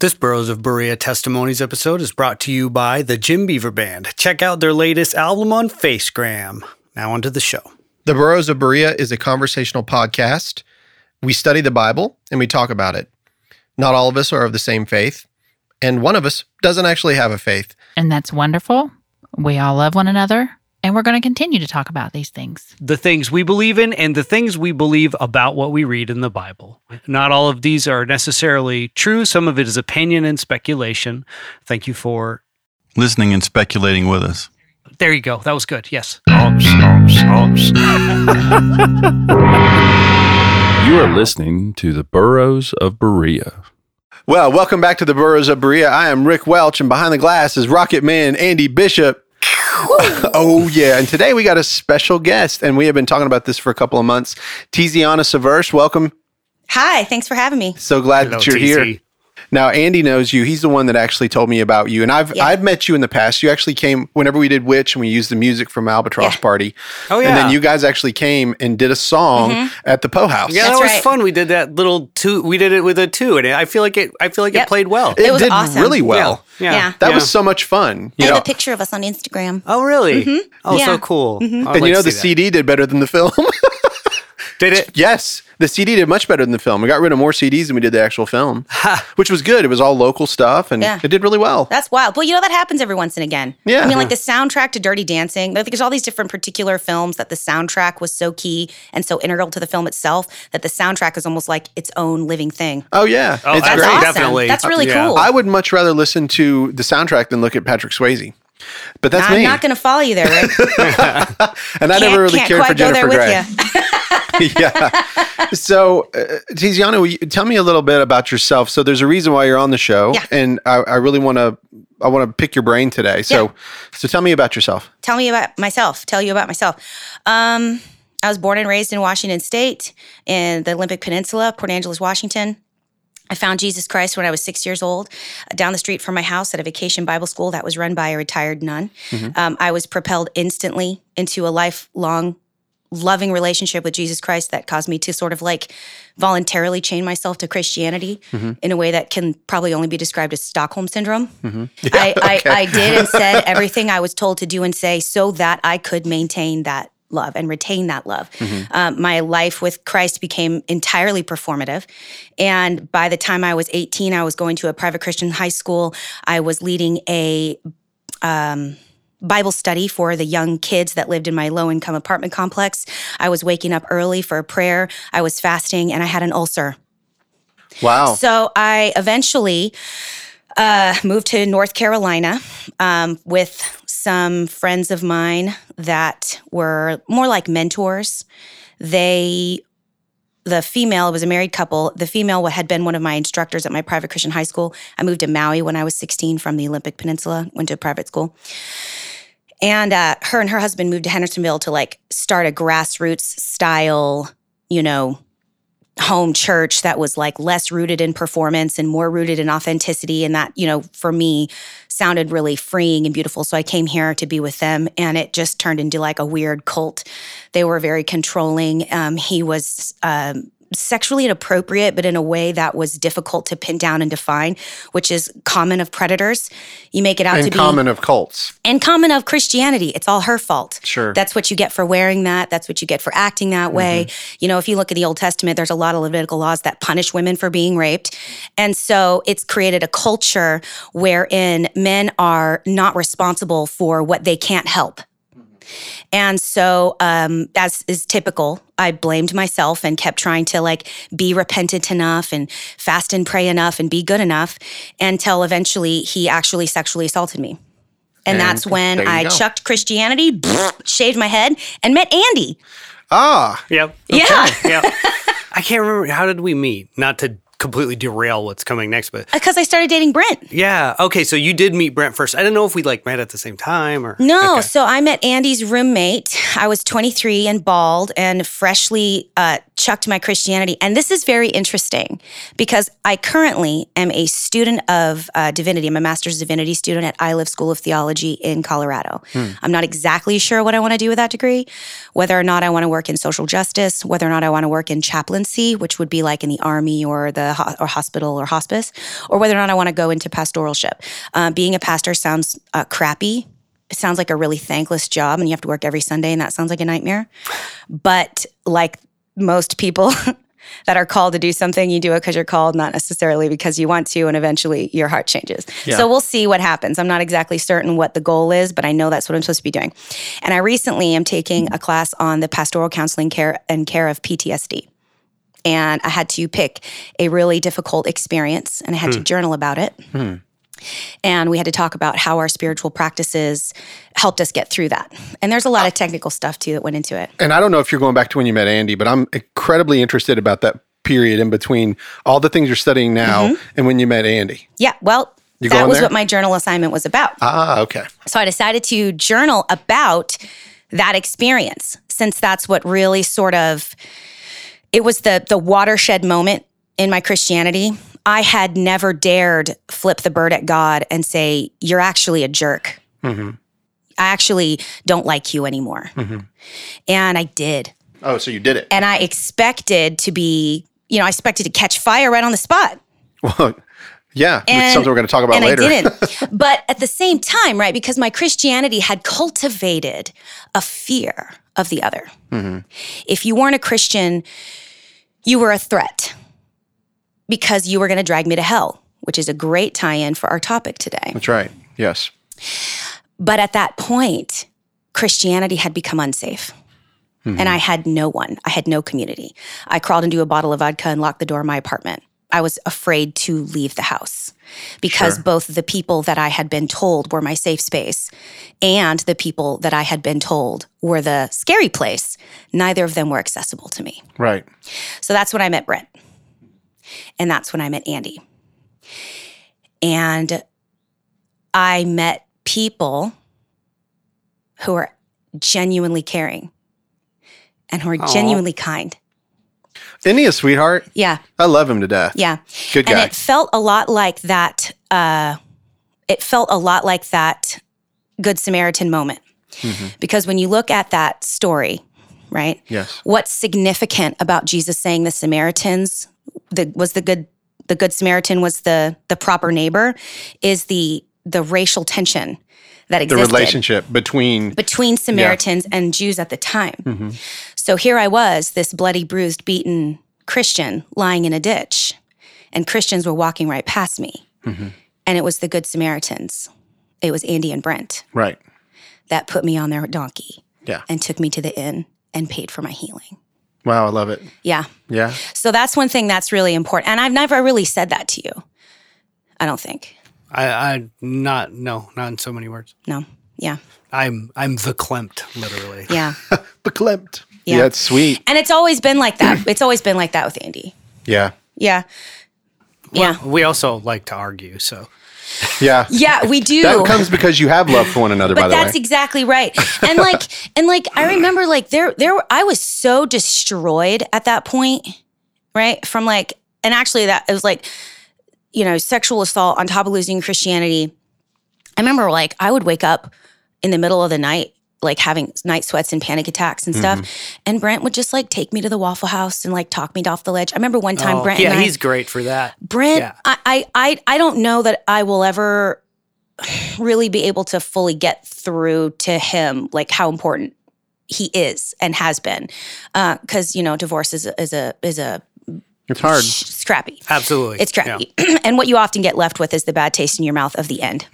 This Burros of Berea Testimonies episode is brought to you by the Jim Beaver Band. Check out their latest album on Facegram. Now onto the show. The Burros of Berea is a conversational podcast. We study the Bible and we talk about it. Not all of us are of the same faith, and one of us doesn't actually have a faith. And that's wonderful. We all love one another, and we're going to continue to talk about these things. The things we believe in and the things we believe about what we read in the Bible. Not all of these are necessarily true. Some of it is opinion and speculation. Thank you for. listening and speculating with us. There you go. That was good. Yes. You are listening to the Burros of Berea. Well, welcome back to the Burros of Berea. I am Rick Welch, and behind the glass is Rocket Man Andy Bishop. Oh yeah, and today we got a special guest, and we have been talking about this for a couple of months. Tiziana Severse, welcome. Hi, thanks for having me. So glad Hello, that you're TZ. here. Now, Andy knows you. He's the one that actually told me about you, and I've Yeah. I've met you in the past. You actually came whenever we did Witch, and we used the music from Albatross Yeah. Party. Oh, yeah, and then you guys actually came and did a song mm-hmm. at the Po House. Yeah, That's that was right. fun. We did that little two. We did it with a two, and I feel like it. I feel like it played well. it, It was did awesome. really well. Yeah. Yeah. That yeah. was so much fun. I You have a picture of us on Instagram. Oh, really? Mm-hmm. Oh, Yeah. so cool. Mm-hmm. I would and like you know the that. CD did better than the film. did it. yes, the CD did much better than the film. We got rid of more CDs than we did the actual film, which was good. It was all local stuff, and Yeah. it did really well. That's wild. Well, you know that happens every once and again. Yeah. I mean, like the soundtrack to Dirty Dancing. I think there's all these different particular films that the soundtrack was so key and so integral to the film itself that the soundtrack is almost like its own living thing. oh yeah, Oh, it's that's great. awesome. Definitely. That's really Yeah. cool. I would much rather listen to the soundtrack than look at Patrick Swayze. But that's I'm me. not going to follow you there, Rick. and I never really cared for go Jennifer there Grey. yeah. So, uh, Tiziana, tell me a little bit about yourself. So, there's a reason why you're on the show, Yeah. and I, I really want to. I want to pick your brain today. So, Yeah. so tell me about yourself. Tell me about myself. Tell you about myself. Um, I was born and raised in Washington State in the Olympic Peninsula, Port Angeles, Washington. I found Jesus Christ when I was six years old, uh, down the street from my house at a vacation Bible school that was run by a retired nun. Um, I was propelled instantly into a lifelong, loving relationship with Jesus Christ that caused me to sort of like voluntarily chain myself to Christianity in a way that can probably only be described as Stockholm syndrome. I, I, I did and said everything I was told to do and say so that I could maintain that love and retain that love. Um, my life with Christ became entirely performative. And by the time I was 18, I was going to a private Christian high school. I was leading a um, Bible study for the young kids that lived in my low income apartment complex. I was waking up early for a prayer. I was fasting and I had an ulcer. Wow. So I eventually uh, moved to North Carolina um, with some friends of mine that were more like mentors. They, the female was a married couple. The female had been one of my instructors at my private Christian high school. I moved to Maui when I was 16 from the Olympic Peninsula, went to a private school. And uh, her and her husband moved to Hendersonville to like start a grassroots style, you know, home church that was like less rooted in performance and more rooted in authenticity and that you know for me sounded really freeing and beautiful. So i came here to be with them and it just turned into like a weird cult. They were very controlling. Um, he was um, sexually inappropriate but in a way that was difficult to pin down and define which is common of predators you make it out to and be common of cults. and common of Christianity. It's all her fault. Sure. That's what you get for wearing that. That's what you get for acting that way. Mm-hmm. You know, if you look at the Old Testament, there's a lot of Levitical laws that punish women for being raped. And so it's created a culture wherein men are not responsible for what they can't help. And so, um, as is typical, I blamed myself and kept trying to like be repentant enough and fast and pray enough and be good enough until eventually he actually sexually assaulted me. And, And that's when I go. chucked Christianity, shaved my head, and met Andy. Ah, Yep. Yeah. yeah. I can't remember. How did we meet? Not to completely derail what's coming next, but Because I started dating Brent. yeah. Okay. So you did meet Brent first. I didn't know if we like met at the same time or. No, Okay. so I met Andy's roommate. I was 23 and bald and freshly uh, chucked my Christianity. And this is very interesting because I currently am a student of uh, divinity. I'm a master's divinity student at Iliff School of Theology in Colorado. I'm not exactly sure what I want to do with that degree, whether or not I want to work in social justice, whether or not I want to work in chaplaincy, which would be like in the army or the ho- or hospital or hospice, or whether or not I want to go into pastoralship. Uh, being a pastor sounds uh, crappy. It sounds like a really thankless job, and you have to work every Sunday, and that sounds like a nightmare. But like most people that are called to do something, you do it because you're called, not necessarily because you want to, and eventually your heart changes. Yeah. So we'll see what happens. I'm not exactly certain what the goal is, but I know that's what I'm supposed to be doing. And I recently am taking a class on the pastoral counseling care and care of PTSD. And I had to pick a really difficult experience and I had to journal about it. And we had to talk about how our spiritual practices helped us get through that. And there's a lot of technical stuff too that went into it. And I don't know if you're going back to when you met Andy, but I'm incredibly interested about that period in between all the things you're studying now Mm-hmm. and when you met Andy. Yeah, well, that was there? what my journal assignment was about. Ah, okay. So I decided to journal about that experience since that's what really sort of it was the the watershed moment in my Christianity. I had never dared flip the bird at God and say, "You're actually a jerk. I actually don't like you anymore." And I did. Oh, so you did it. And I expected to be, you know, I expected to catch fire right on the spot. Well, yeah, And- something we're going to talk about and later. I didn't. but at the same time, right, because my Christianity had cultivated a fear of the other. Mm-hmm. If you weren't a Christian, you were a threat because you were going to drag me to hell, which is a great tie in for our topic today. That's right. Yes. But at that point, Christianity had become unsafe. Mm-hmm. And I had no one. I had no community. I crawled into a bottle of vodka and locked the door of my apartment. I was afraid to leave the house because Sure. both the people that I had been told were my safe space and the people that I had been told were the scary place, neither of them were accessible to me. Right. So that's when I met Brent. And that's when I met Andy. And I met people who are genuinely caring and who are genuinely kind. Isn't he a sweetheart? Yeah. I love him to death. Yeah. Good guy. And it felt a lot like that. Uh, it felt a lot like that Good Samaritan moment. Mm-hmm. Because when you look at that story, right? Yes. What's significant about Jesus saying the Samaritans the, was the good the good Samaritan was the the proper neighbor is the the racial tension that The relationship between between Samaritans and Jews at the time. Mm-hmm. So here I was, this bloody, bruised, beaten Christian lying in a ditch, and Christians were walking right past me. Mm-hmm. And it was the Good Samaritans. It was Andy and Brent right. that put me on their donkey Yeah. and took me to the inn and paid for my healing. Wow, I love it. Yeah. Yeah. So that's one thing that's really important. And I've never really said that to you. I don't think. I, I not no, not in so many words. No. Yeah. I'm I'm the Klimt, literally. Yeah. Beklempt. Yeah. Yeah. it's sweet. and it's always been like that. It's always been like that with Andy. Yeah. Yeah. Yeah. We also like to argue, so Yeah. Yeah, we do. That comes because you have love for one another, by but the way. that's exactly right. And like and like I remember like there there I was so destroyed at that point, right? From like and actually that it was like you know, sexual assault on top of losing Christianity. I remember like I would wake up in the middle of the night like having night sweats and panic attacks and stuff. Mm-hmm. And Brent would just like take me to the Waffle House and like talk me off the ledge. I remember one time Oh, Brent yeah, I, he's great for that. Brent, Yeah. I, I, I, I don't know that I will ever really be able to fully get through to him, like how important he is and has been, because you know, divorce is is a is a it's hard. sh- scrappy. Absolutely. It's scrappy, and what you often get left with is the bad taste in your mouth of the end.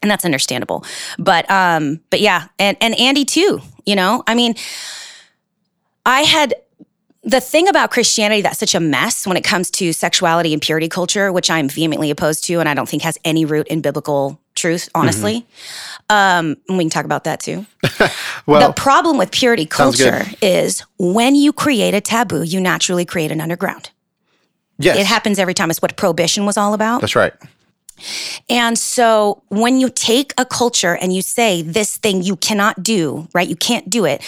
And that's understandable, but um, but yeah, and and Andy too. You know, I mean, I had the thing about Christianity that's such a mess when it comes to sexuality and purity culture, which I'm vehemently opposed to, and I don't think has any root in biblical truth, honestly. Um, and we can talk about that too. Well, the problem with purity culture is when you create a taboo, you naturally create an underground. yes. It happens every time. It's what prohibition was all about. That's right. And so when you take a culture and you say this thing you cannot do, right? You can't do it.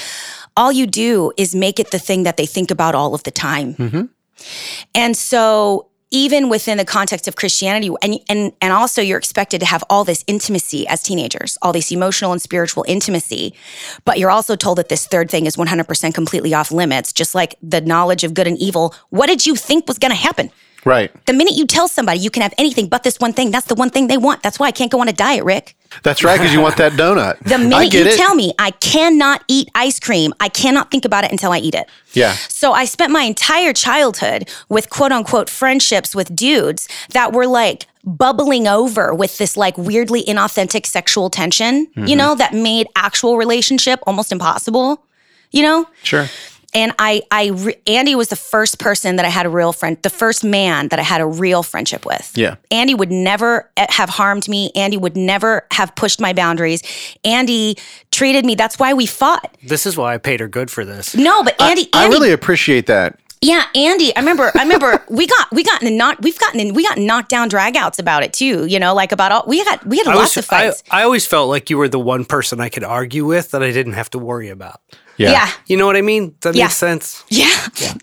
All you do is make it the thing that they think about all of the time. Mm-hmm. And so even within the context of Christianity and and and also you're expected to have all this intimacy as teenagers, all this emotional and spiritual intimacy, but you're also told that this third thing is 100% completely off limits, just like the knowledge of good and evil. What did you think was going to happen? Right. The minute you tell somebody you can have anything but this one thing, that's the one thing they want. That's why I can't go on a diet, Rick. That's right, because you want that donut. The minute you it. tell me I cannot eat ice cream, I cannot think about it until I eat it. Yeah. So I spent my entire childhood with quote unquote friendships with dudes that were like bubbling over with this like weirdly inauthentic sexual tension, Mm-hmm. you know, that made actual relationship almost impossible, you know? Sure. And I, I, re- Andy was the first person that I had a real friend, the first man that I had a real friendship with. Yeah. Andy would never eh, have harmed me. Andy would never have pushed my boundaries. Andy treated me. That's why we fought. This is why I paid her good for this. No, but Andy, I Andy, really appreciate that. yeah, Andy. I remember. I remember. we got we got in knocked. We've gotten in. We got knocked down dragouts about it too. You know, like about all. We had we had I, lots was, of I, fights. I always felt like you were the one person I could argue with that I didn't have to worry about. Yeah. yeah. You know what I mean? That Yeah. makes sense. Yeah.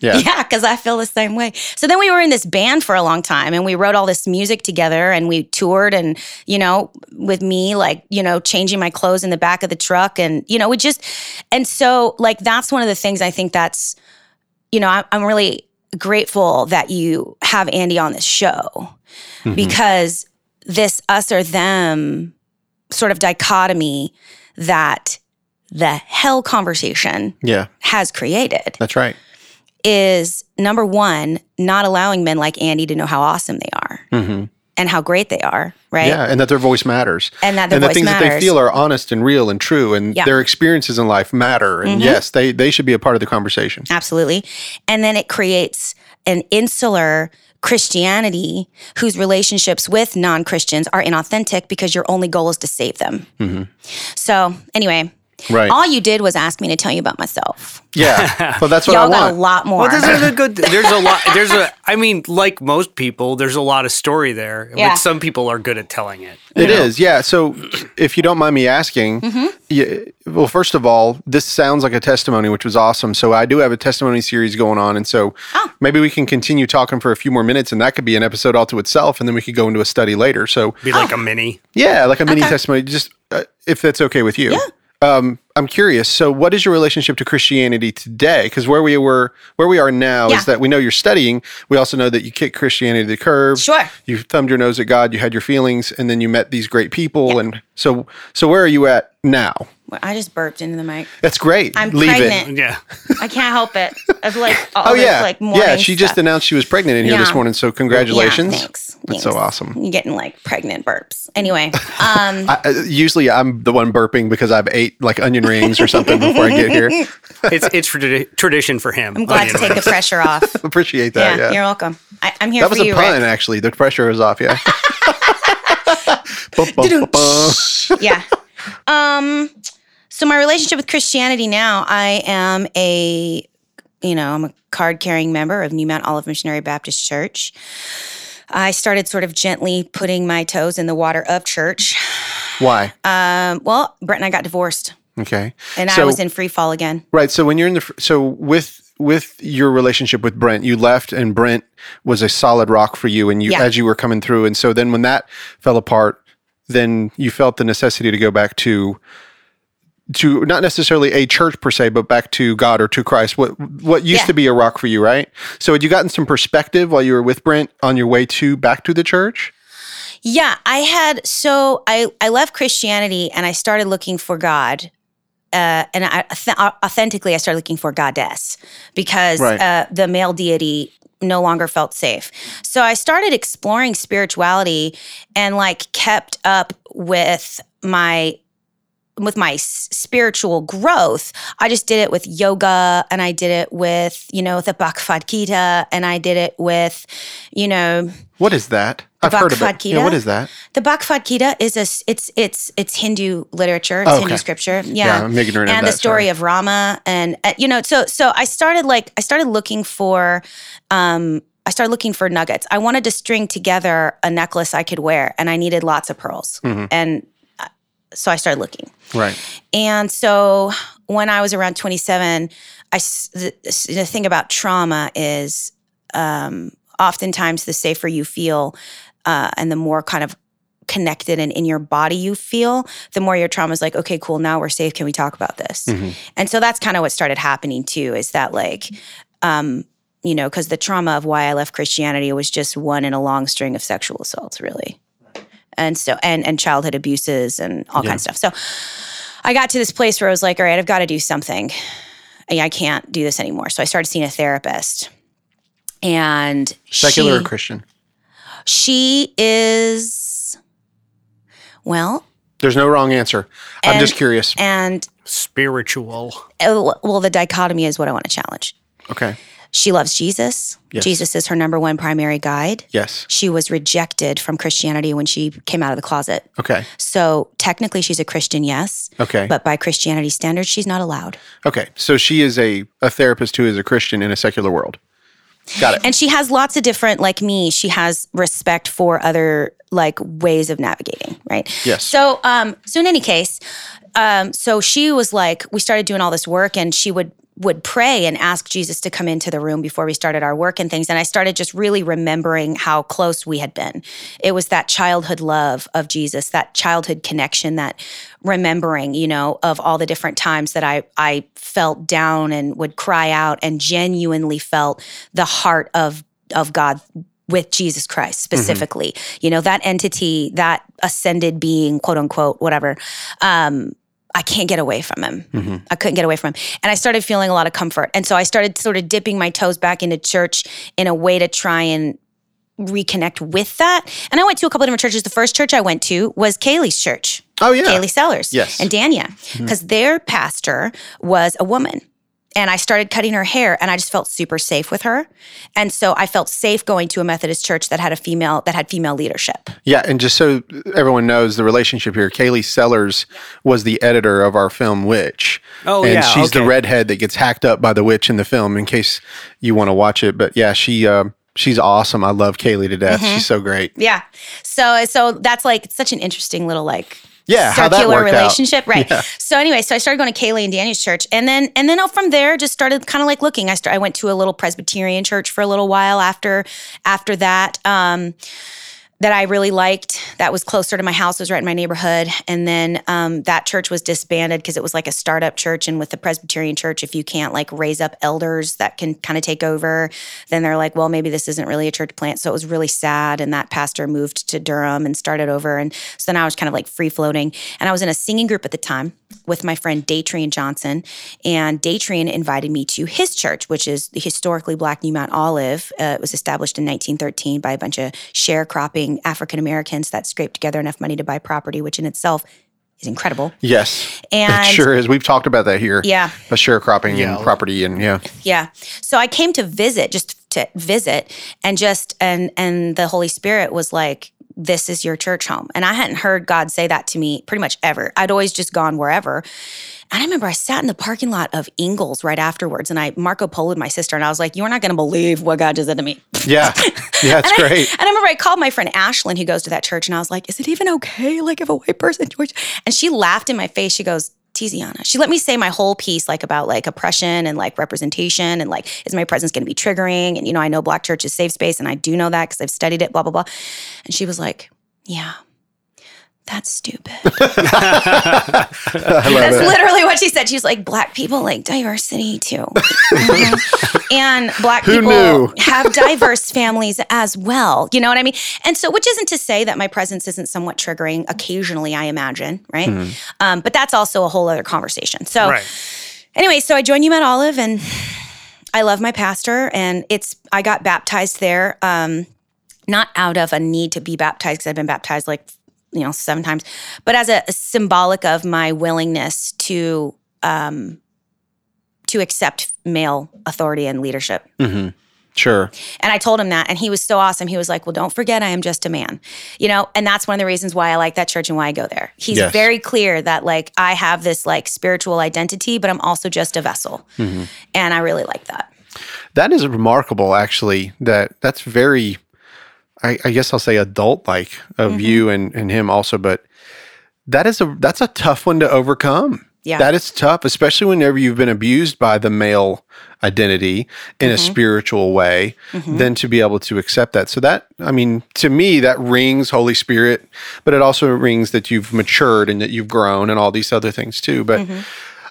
Yeah. Yeah. Because I feel the same way. So then we were in this band for a long time and we wrote all this music together and we toured and, you know, with me, like, you know, changing my clothes in the back of the truck. And, you know, we just, and so like that's one of the things I think that's, you know, I, I'm really grateful that you have Andy on this show mm-hmm. because this us or them sort of dichotomy that the hell conversation Yeah. has created That's right. is number one, not allowing men like Andy to know how awesome they are hmm and how great they are, right? Yeah, and that their voice matters. And that their and the things that they feel are honest and real and true, and Yeah. their experiences in life matter. And Mhm. yes, they they should be a part of the conversation. Absolutely. And then it creates an insular Christianity whose relationships with non Christians are inauthentic because your only goal is to save them. So, anyway, Right. all you did was ask me to tell you about myself. yeah. But that's what Y'all I got a lot more. Well, there's a good. There's a lot. There's a. I mean, like most people, there's a lot of story there. Yeah. But some people are good at telling it. It is, yeah. So, if you don't mind me asking, Mm-hmm. yeah, well, first of all, this sounds like a testimony, which was awesome. So, I do have a testimony series going on, and so Oh. maybe we can continue talking for a few more minutes, and that could be an episode all to itself, and then we could go into a study later. So, Be like a mini. yeah, like a mini Okay. testimony, just uh, if that's okay with you. Um, I'm curious. So, what is your relationship to Christianity today? Because where we were, where we are now, Yeah. is that we know you're studying. We also know that you kicked Christianity to the curb. Sure. You thumbed your nose at God. You had your feelings, and then you met these great people. And so, so where are you at now? Well, I just burped into the mic. That's great. I'm Leave pregnant. Yeah. I can't help it. Of like all Oh this yeah, like morning yeah. She just announced she was pregnant in here this morning. So congratulations. Yeah, thanks. That's thanks. so awesome. You're getting like pregnant burps. Anyway, um, I, uh, usually, I'm the one burping because I've ate like onion rings or something before I get here. It's it's tradi- tradition for him. I'm glad to take the pressure off. Appreciate that. Yeah, you're welcome. I, I'm here that for was a you, pun. Rick. Actually, the pressure is off. Yeah. Bum, bum, bum, bum. yeah. Um, so my relationship with Christianity now, I am a, you know, I'm a card carrying member of New Mount Olive Missionary Baptist Church. I started sort of gently putting my toes in the water of church. Why? Um, well, Brent and I got divorced, Okay. and I was in free fall again. Right. So when you're in the so with with your relationship with Brent, you left and Brent was a solid rock for you and you Yeah. as you were coming through. And so then when that fell apart, then you felt the necessity to go back to to not necessarily a church per se, but back to God or to Christ. What what used Yeah. to be a rock for you, right? So had you gotten some perspective while you were with Brent on your way to back to the church? Yeah, I had so I I left Christianity and I started looking for God. Uh, and I, auth- authentically, I started looking for goddess because Right. uh, the male deity no longer felt safe. So I started exploring spirituality and like kept up with my with my spiritual growth. I just did it with yoga and I did it with you know the Bhagavad Gita and I did it with you know What is that? I've heard of it. Bhagavad Yeah, what Gita? is that? the Bhagavad Gita is a it's it's it's Hindu literature, it's Oh, Hindu scripture. Yeah, Yeah. I'm ignorant of and that, the story sorry. of Rama and uh, you know so so I started like I started looking for um I started looking for nuggets. I wanted to string together a necklace I could wear and I needed lots of pearls. Mm-hmm. And so I started looking. Right. And so when I was around 27, I the, the thing about trauma is um, oftentimes the safer you feel uh, and the more kind of connected and in your body you feel, the more your trauma is like, okay, cool, now we're safe. Can we talk about this? Mhm. And so that's kind of what started happening too, is that like, um, you know, because the trauma of why I left Christianity was just one in a long string of sexual assaults, really. And so, and, and childhood abuses and all kinds of stuff. So I got to this place where I was like, all right, I've got to do something. I I can't do this anymore. So I started seeing a therapist. And Secular she, or Christian? she is, well, There's no wrong answer. I'm And- just curious. and Spiritual. uh, well, the dichotomy is what I want to challenge. Okay. She loves Jesus. Yes. Jesus is her number one primary guide. Yes. She was rejected from Christianity when she came out of the closet. Okay. So technically, she's a Christian, yes. Okay. But by Christianity standards, she's not allowed. Okay. So she is a, a therapist who is a Christian in a secular world. Got it. And she has lots of different, like me, she has respect for other like ways of navigating, right? Yes. So, um, so in any case, um, so she was like, we started doing all this work, and she would would pray and ask Jesus to come into the room before we started our work and things. And I started just really remembering how close we had been. It was that childhood love of Jesus, that childhood connection, that remembering, you know, of all the different times that I I felt down and would cry out and genuinely felt the heart of of God with Jesus Christ specifically. You know, that entity, that ascended being, quote unquote, whatever. Um, I can't get away from him. Mm-hmm. I couldn't get away from him. And I started feeling a lot of comfort. And so I started sort of dipping my toes back into church in a way to try and reconnect with that. And I went to a couple different churches. The first church I went to was Kaylee's church. Oh, yeah. Kaylee Sellers Yes. and Dania, mm-hmm. because their pastor was a woman. And I started cutting her hair and I just felt super safe with her. And so I felt safe going to a Methodist church that had a female that had female leadership. Yeah, and just so everyone knows the relationship here, Kaylee Sellers was the editor of our film Witch. Oh, and yeah, she's the redhead that gets hacked up by the witch in the film. In case you want to watch it, but yeah, she uh, she's awesome. I love Kaylee to death. Mm-hmm. She's so great. Yeah. So so that's like such an interesting little like Yeah, how that circular worked out. relationship, right? Yeah. So anyway, so I started going to Kaylee and Danny's church, and then and then from there, just started kind of like looking. I start, I went to a little Presbyterian church for a little while after after that. Um, that I really liked. That was closer to my house, was right in my neighborhood. And then um, that church was disbanded because it was like a startup church. And with the Presbyterian church, if you can't like raise up elders that can kind of take over, then they're like, well, maybe this isn't really a church plant. So it was really sad. And that pastor moved to Durham and started over. And so then I was kind of like free floating. And I was in a singing group at the time with my friend Daytrian Johnson. And Daytrian invited me to his church, which is the historically black New Mount Olive. Uh, it was established in 1913 by a bunch of sharecropping African Americans that scraped together enough money to buy property, which in itself is incredible. Yes, And it sure is. We've talked about that here. yeah, a sharecropping Yeah. and property and yeah. yeah. So I came to visit, just to visit, and just and and the Holy Spirit was like, "This is your church home." And I hadn't heard God say that to me pretty much ever. I'd always just gone wherever. And I remember I sat in the parking lot of Ingles right afterwards, and I Marco Poloed my sister, and I was like, "You are not going to believe what God just said to me." Yeah, yeah, it's and I- great. and I remember I called my friend Ashlyn, who goes to that church, and I was like, "Is it even okay? Like, if a white person joins?" And she laughed in my face. She goes, "Tiziana." She let me say my whole piece, like about like oppression and like representation, and like, is my presence going to be triggering? And you know, I know Black church is safe space, and I do know that because I've studied it. Blah blah blah. And she was like, "Yeah." That's stupid. That's it. literally what she said. She was like, "Black people like diversity too, Mhm. and black Who people knew? have diverse families as well." You know what I mean? And so, which isn't to say that my presence isn't somewhat triggering. Occasionally, I imagine, right? Mm-hmm. Um, but that's also a whole other conversation. So, Right. anyway, so I joined you at Olive, and I love my pastor, and it's I got baptized there. Um, not out of a need to be baptized because I've been baptized like you know seven times, but as a, a symbolic of my willingness to um, to accept male authority and leadership. Mm-hmm. Sure. And I told him that, and he was so awesome. He was like, "Well, don't forget, I am just a man," you know. And that's one of the reasons why I like that church and why I go there. He's Yes. very clear that like I have this like spiritual identity, but I'm also just a vessel, Mm-hmm. and I really like that. That is remarkable, actually. That that's very, I, I guess I'll say adult like of Mm-hmm. you and and him also, but that is a that's a tough one to overcome. Yeah. that is tough, especially whenever you've been abused by the male identity in a Mm-hmm. spiritual way. Then to be able to accept that, so that I mean, to me, that rings Holy Spirit, but it also rings that you've matured and that you've grown and all these other things too. But Mm-hmm.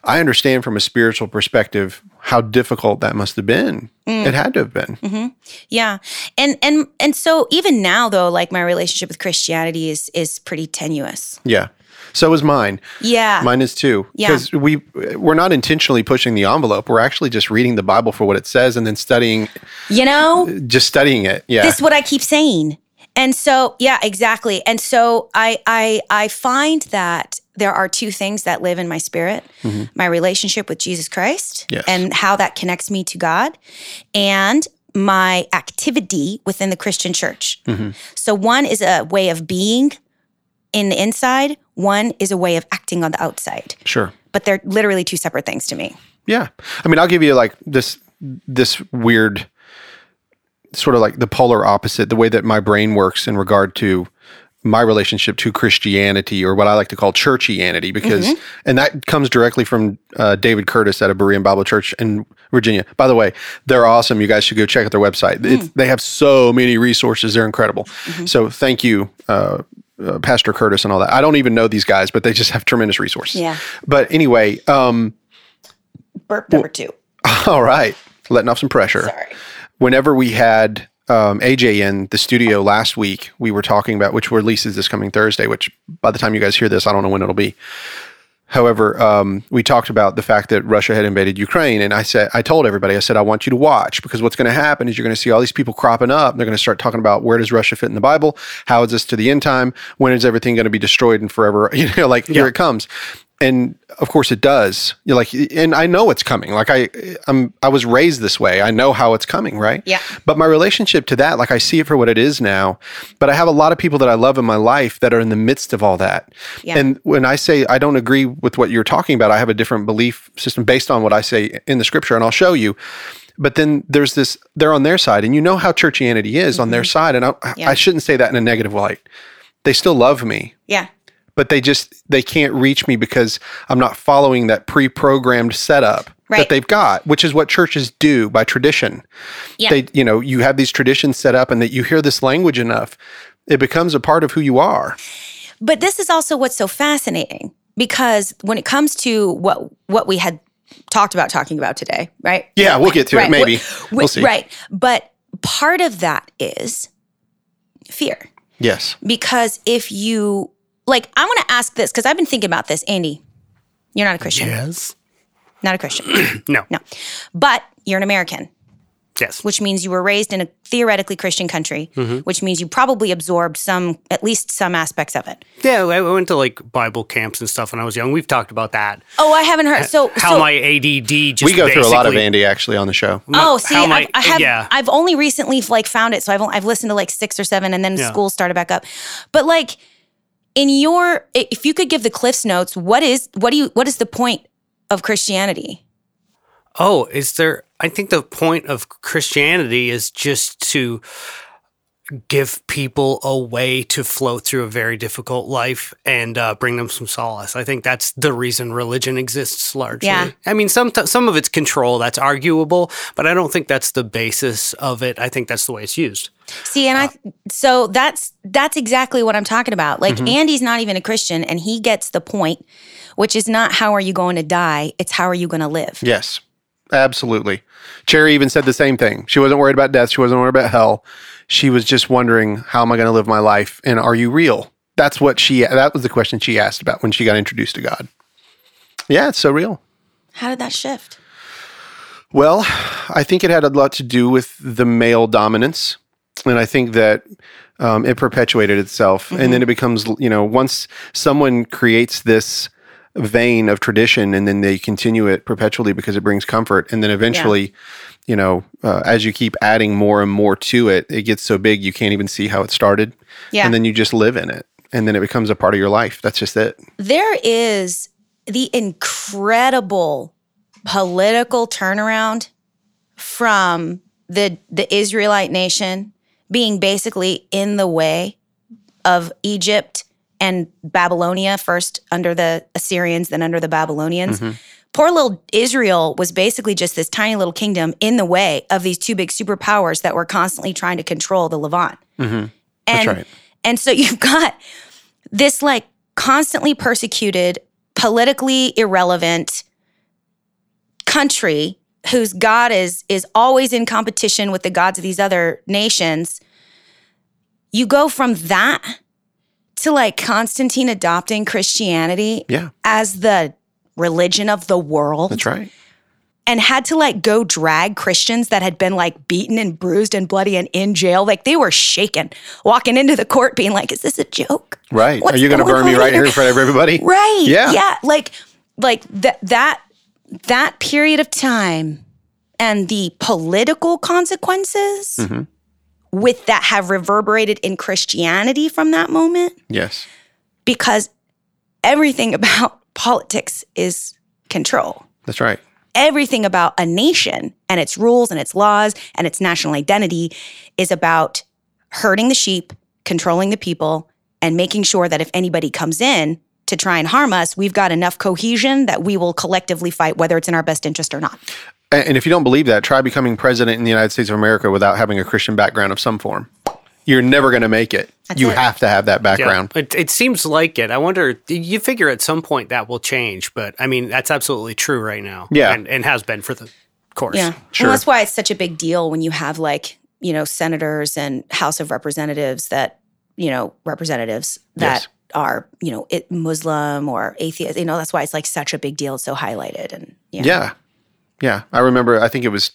I understand from a spiritual perspective how difficult that must have been. It had to have been. Mm-hmm. Yeah. And and and so even now though, like my relationship with Christianity is is pretty tenuous. Yeah. So is mine. Yeah. Mine is too. Yeah. Because we we're not intentionally pushing the envelope. We're actually just reading the Bible for what it says and then studying you know? just studying it. Yeah. This is what I keep saying. And so, yeah, exactly. And so I I I find that there are two things that live in my spirit. Mm-hmm. My relationship with Jesus Christ Yes. and how that connects me to God and my activity within the Christian church. Mm-hmm. So one is a way of being in the inside, one is a way of acting on the outside. sure. But they're literally two separate things to me. Yeah. I mean, I'll give you like this this weird sort of like the polar opposite, the way that my brain works in regard to my relationship to Christianity or what I like to call churchianity because and that comes directly from uh, David Curtis at a Berean Bible Church in Virginia. By the way, they're awesome. You guys should go check out their website. It's, they have so many resources. They're incredible. So thank you uh, uh, Pastor Curtis and all that. I don't even know these guys, but they just have tremendous resources. Yeah. But anyway, um Burp number two. all right, letting off some pressure. Sorry. Whenever we had um, AJ in the studio last week, we were talking about which releases this coming Thursday. Which by the time you guys hear this, I don't know when it'll be. However, um, we talked about the fact that Russia had invaded Ukraine, and I said, I told everybody, I said, I want you to watch because what's going to happen is you're going to see all these people cropping up. They're going to start talking about where does Russia fit in the Bible? How is this to the end time? When is everything going to be destroyed and forever? You know, like here it comes, and of course it does. You're like, and I know it's coming. Like I, I'm, I was raised this way. I know how it's coming, right? Yeah. But my relationship to that, like I see it for what it is now. But I have a lot of people that I love in my life that are in the midst of all that. Yeah. And when I say I don't agree with what you're talking about, I have a different belief system based on what I say in the scripture, and I'll show you. But then there's this, they're on their side, and you know how churchianity is on their side. And I, Mm-hmm. Yeah. I shouldn't say that in a negative light. They still love me, Yeah. But they just they can't reach me because I'm not following that pre-programmed setup Right. that they've got, which is what churches do by tradition. Yeah. They, you know, you have these traditions set up, and that you hear this language enough, it becomes a part of who you are. But this is also what's so fascinating because when it comes to what what we had talked about talking about today, right? Yeah, we'll get to it, Right. maybe. Wh- We'll see. Right. But part of that is fear. Yes. Because if you like, I want to ask this because I've been thinking about this, Andy. You're not a Christian. Yes. Not a Christian. No. no. But you're an American, Yes. which means you were raised in a theoretically Christian country, Mm-hmm. which means you probably absorbed some, at least some aspects of it. Yeah, I went to like Bible camps and stuff when I was young. We've talked about that. Oh, I haven't heard. So, How so my ADD just We go through a lot of Andy actually on the show. Oh, see, how I've, I have. yeah. I've only recently like found it, so I've I've listened to like six or seven, and then Yeah. school started back up. But like, in your, if you could give the Cliff's notes, what is what do you what is the point of Christianity? Oh, is there? I think the point of Christianity is just to give people a way to float through a very difficult life and uh, bring them some solace. I think that's the reason religion exists largely. Yeah. I mean, some some of it's control that's arguable, but I don't think that's the basis of it. I think that's the way it's used. See, and I so that's that's exactly what I'm talking about. Like Andy's not even a Christian, and he gets the point, which is not how are you going to die; it's how are you going to live. Yes, absolutely. Cherry even said the same thing. She wasn't worried about death. She wasn't worried about hell. She was just wondering, how am I going to live my life? And are you real? That's what she, that was the question she asked about when she got introduced to God. Yeah, it's so real. How did that shift? Well, I think it had a lot to do with the male dominance. And I think that um, it perpetuated itself. And then it becomes, you know, once someone creates this vein of tradition and then they continue it perpetually because it brings comfort. And then eventually, you know, uh, as you keep adding more and more to it, it gets so big you can't even see how it started. Yeah. And then you just live in it. And then it becomes a part of your life. That's just it. there is the incredible political turnaround from the the Israelite nation being basically in the way of Egypt and Babylonia first under the Assyrians then under the Babylonians. Poor little Israel was basically just this tiny little kingdom in the way of these two big superpowers that were constantly trying to control the Levant. Mm-hmm. And right. and so you've got this like constantly persecuted, politically irrelevant, country whose God is is always in competition with the gods of these other nations, you go from that to like Constantine adopting Christianity Yeah, as the religion of the world that's right. and had to like go drag Christians that had been like beaten and bruised and bloody and in jail. Like they were shaken walking into the court being like, is this a joke? Right. What's Are you going to burn me right here? here in front of everybody? Right. Yeah. Yeah. Like, like that, that, that period of time and the political consequences Mm-hmm. with that have reverberated in Christianity from that moment Yes. because everything about politics is control. That's right. Everything about a nation and its rules and its laws and its national identity is about herding the sheep, controlling the people, and making sure that if anybody comes in to try and harm us, we've got enough cohesion that we will collectively fight whether it's in our best interest or not. And if you don't believe that, try becoming president in the United States of America without having a Christian background of some form. You're never going to make it. That's you it. have to have that Yeah, background. it, it seems like it. I wonder. You figure at some point that will change, but I mean that's absolutely true right now. Yeah. and, and has been for the course. Yeah. Sure. And that's why it's such a big deal when you have like, you know, senators and House of Representatives that, you know, representatives that Yes. are, you know, it, Muslim or atheist. You know, that's why it's like such a big deal. It's so highlighted. And yeah. Yeah. Yeah. I remember, I think it was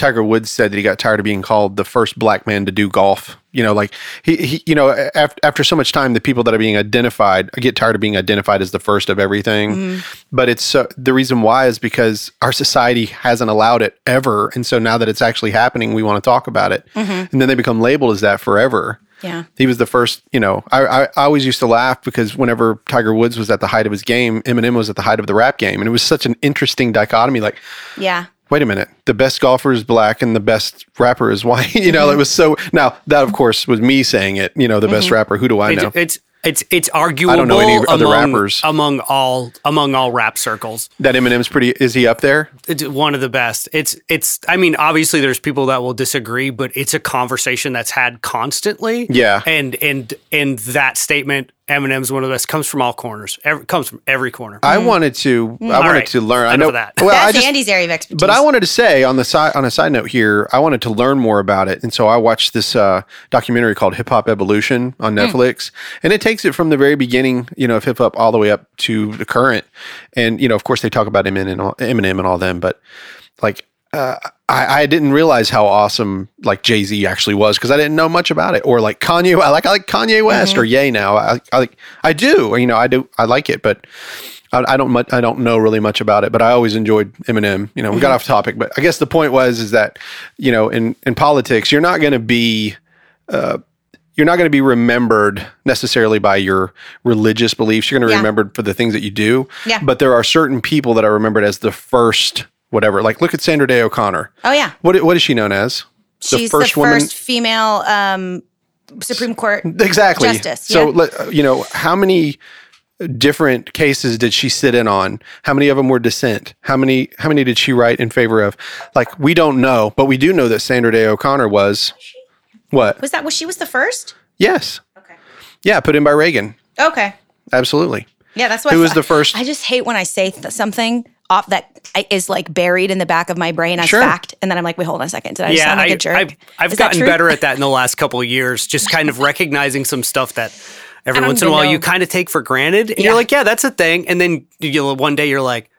Tiger Woods said that he got tired of being called the first black man to do golf. You know, like he, he you know, after, after so much time, the people that are being identified, I get tired of being identified as the first of everything. Mm-hmm. But it's so, the reason why is because our society hasn't allowed it ever. And so now that it's actually happening, we want to talk about it. Mm-hmm. And then they become labeled as that forever. Yeah. He was the first, you know, I, I, I always used to laugh because whenever Tiger Woods was at the height of his game, Eminem was at the height of the rap game. And it was such an interesting dichotomy. Like, Yeah. Wait a minute, the best golfer is black and the best rapper is white. you know, it mm-hmm. was so, now that of course was me saying it, you know, the best mm-hmm. rapper. Who do I know? it's it's it's arguable. I don't know any other rappers. among all among all rap circles. that Eminem's pretty, is he up there? It's one of the best. It's it's. I mean, obviously, there's people that will disagree, but it's a conversation that's had constantly. Yeah. and and and that statement, Eminem's one of the best, comes from all corners. Every, comes from every corner. I wanted to, I wanted right. to learn. I know that. Well, I That's just, Andy's area of expertise. But I wanted to say on the side on a side note here, I wanted to learn more about it, and so I watched this uh, documentary called Hip Hop Evolution on Netflix, and it takes it from the very beginning, you know, of hip hop all the way up to the current, and you know, of course, they talk about Eminem and all, Eminem and all them, but like. Uh, I, I didn't realize how awesome like Jay Z actually was because I didn't know much about it. Or like Kanye, I like I like Kanye West or Ye now. I, I like I do. You know, I do. I like it, but I, I don't much, I don't know really much about it, but I always enjoyed Eminem. You know, we got off topic, but I guess the point was is that you know in in politics you're not going to be uh, you're not going to be remembered necessarily by your religious beliefs. You're going to be Yeah. remembered for the things that you do. Yeah. But there are certain people that are remembered as the first whatever. Like look at Sandra Day O'Connor. oh, yeah. What what is she known as? She's the first female um, Supreme Court. Exactly. Justice, So, yeah. you know, how many different cases did she sit in on? How many of them were dissent? How many how many did she write in favor of? Like we don't know, but we do know that Sandra Day O'Connor was what? Was that, was she was the first? Yes. Okay. Yeah, put in by Reagan. Okay. Absolutely. Yeah, that's what Who I was the first- I just hate when I say th- something off that is like buried in the back of my brain as Sure. fact, and then I'm like, wait, hold on a second. Did I yeah, sound like I, a jerk? I've, I've gotten better at that in the last couple of years. Just kind of recognizing some stuff that every once in a while know. you kind of take for granted, and Yeah. you're like, yeah, that's a thing, and then you one day you're like.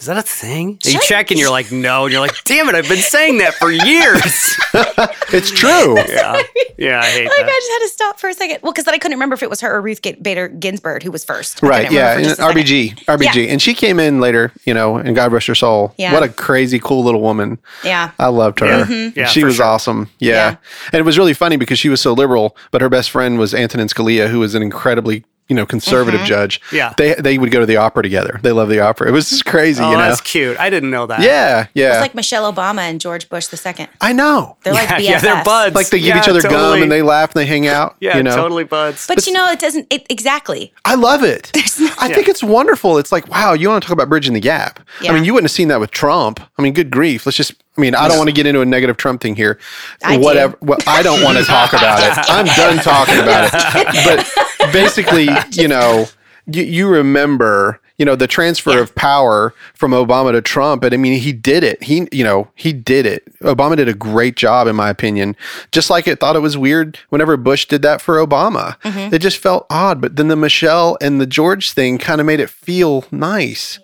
Is that a thing? And you Shut- check and you're like, no. And you're like, damn it, I've been saying that for years. It's true. yeah. Yeah, I hate Like I just had to stop for a second. Well, because then I couldn't remember if it was her or Ruth Bader Ginsburg who was first. I Right, yeah, and just a second. RBG, RBG, and she came in later, you know, and God rest her soul. Yeah. What a crazy, cool little woman. Yeah. I loved her. Yeah. Mm-hmm. Yeah, she was sure. awesome. Yeah. Yeah. And it was really funny because she was so liberal, but her best friend was Antonin Scalia, who was an incredibly, you know, conservative mm-hmm. judge. Yeah. They they would go to the opera together. They love the opera. It was just crazy, Oh, you know. that's cute. I didn't know that. Yeah, yeah. It's like Michelle Obama and George Bush the second. I know. They're like yeah, BFFs. yeah, they're buds. Like they give Yeah, each other gum and they laugh and they hang out. Yeah, you know? totally buds. But you know, it doesn't it, exactly. I love it. I think it's wonderful. It's like, wow, you want to talk about bridging the gap. I mean, you wouldn't have seen that with Trump. I mean, good grief. Let's just, I mean, I don't want to get into a negative Trump thing here. I do. Whatever. Well, I don't want to talk about it. I'm done talking about it. But basically, you know, you, you remember, you know, the transfer Yeah. of power from Obama to Trump. And I mean, he did it. He, you know, he did it. Obama did a great job, in my opinion. Just like it thought it was weird whenever Bush did that for Obama. Mm-hmm. It just felt odd. But then the Michelle and the George thing kind of made it feel nice.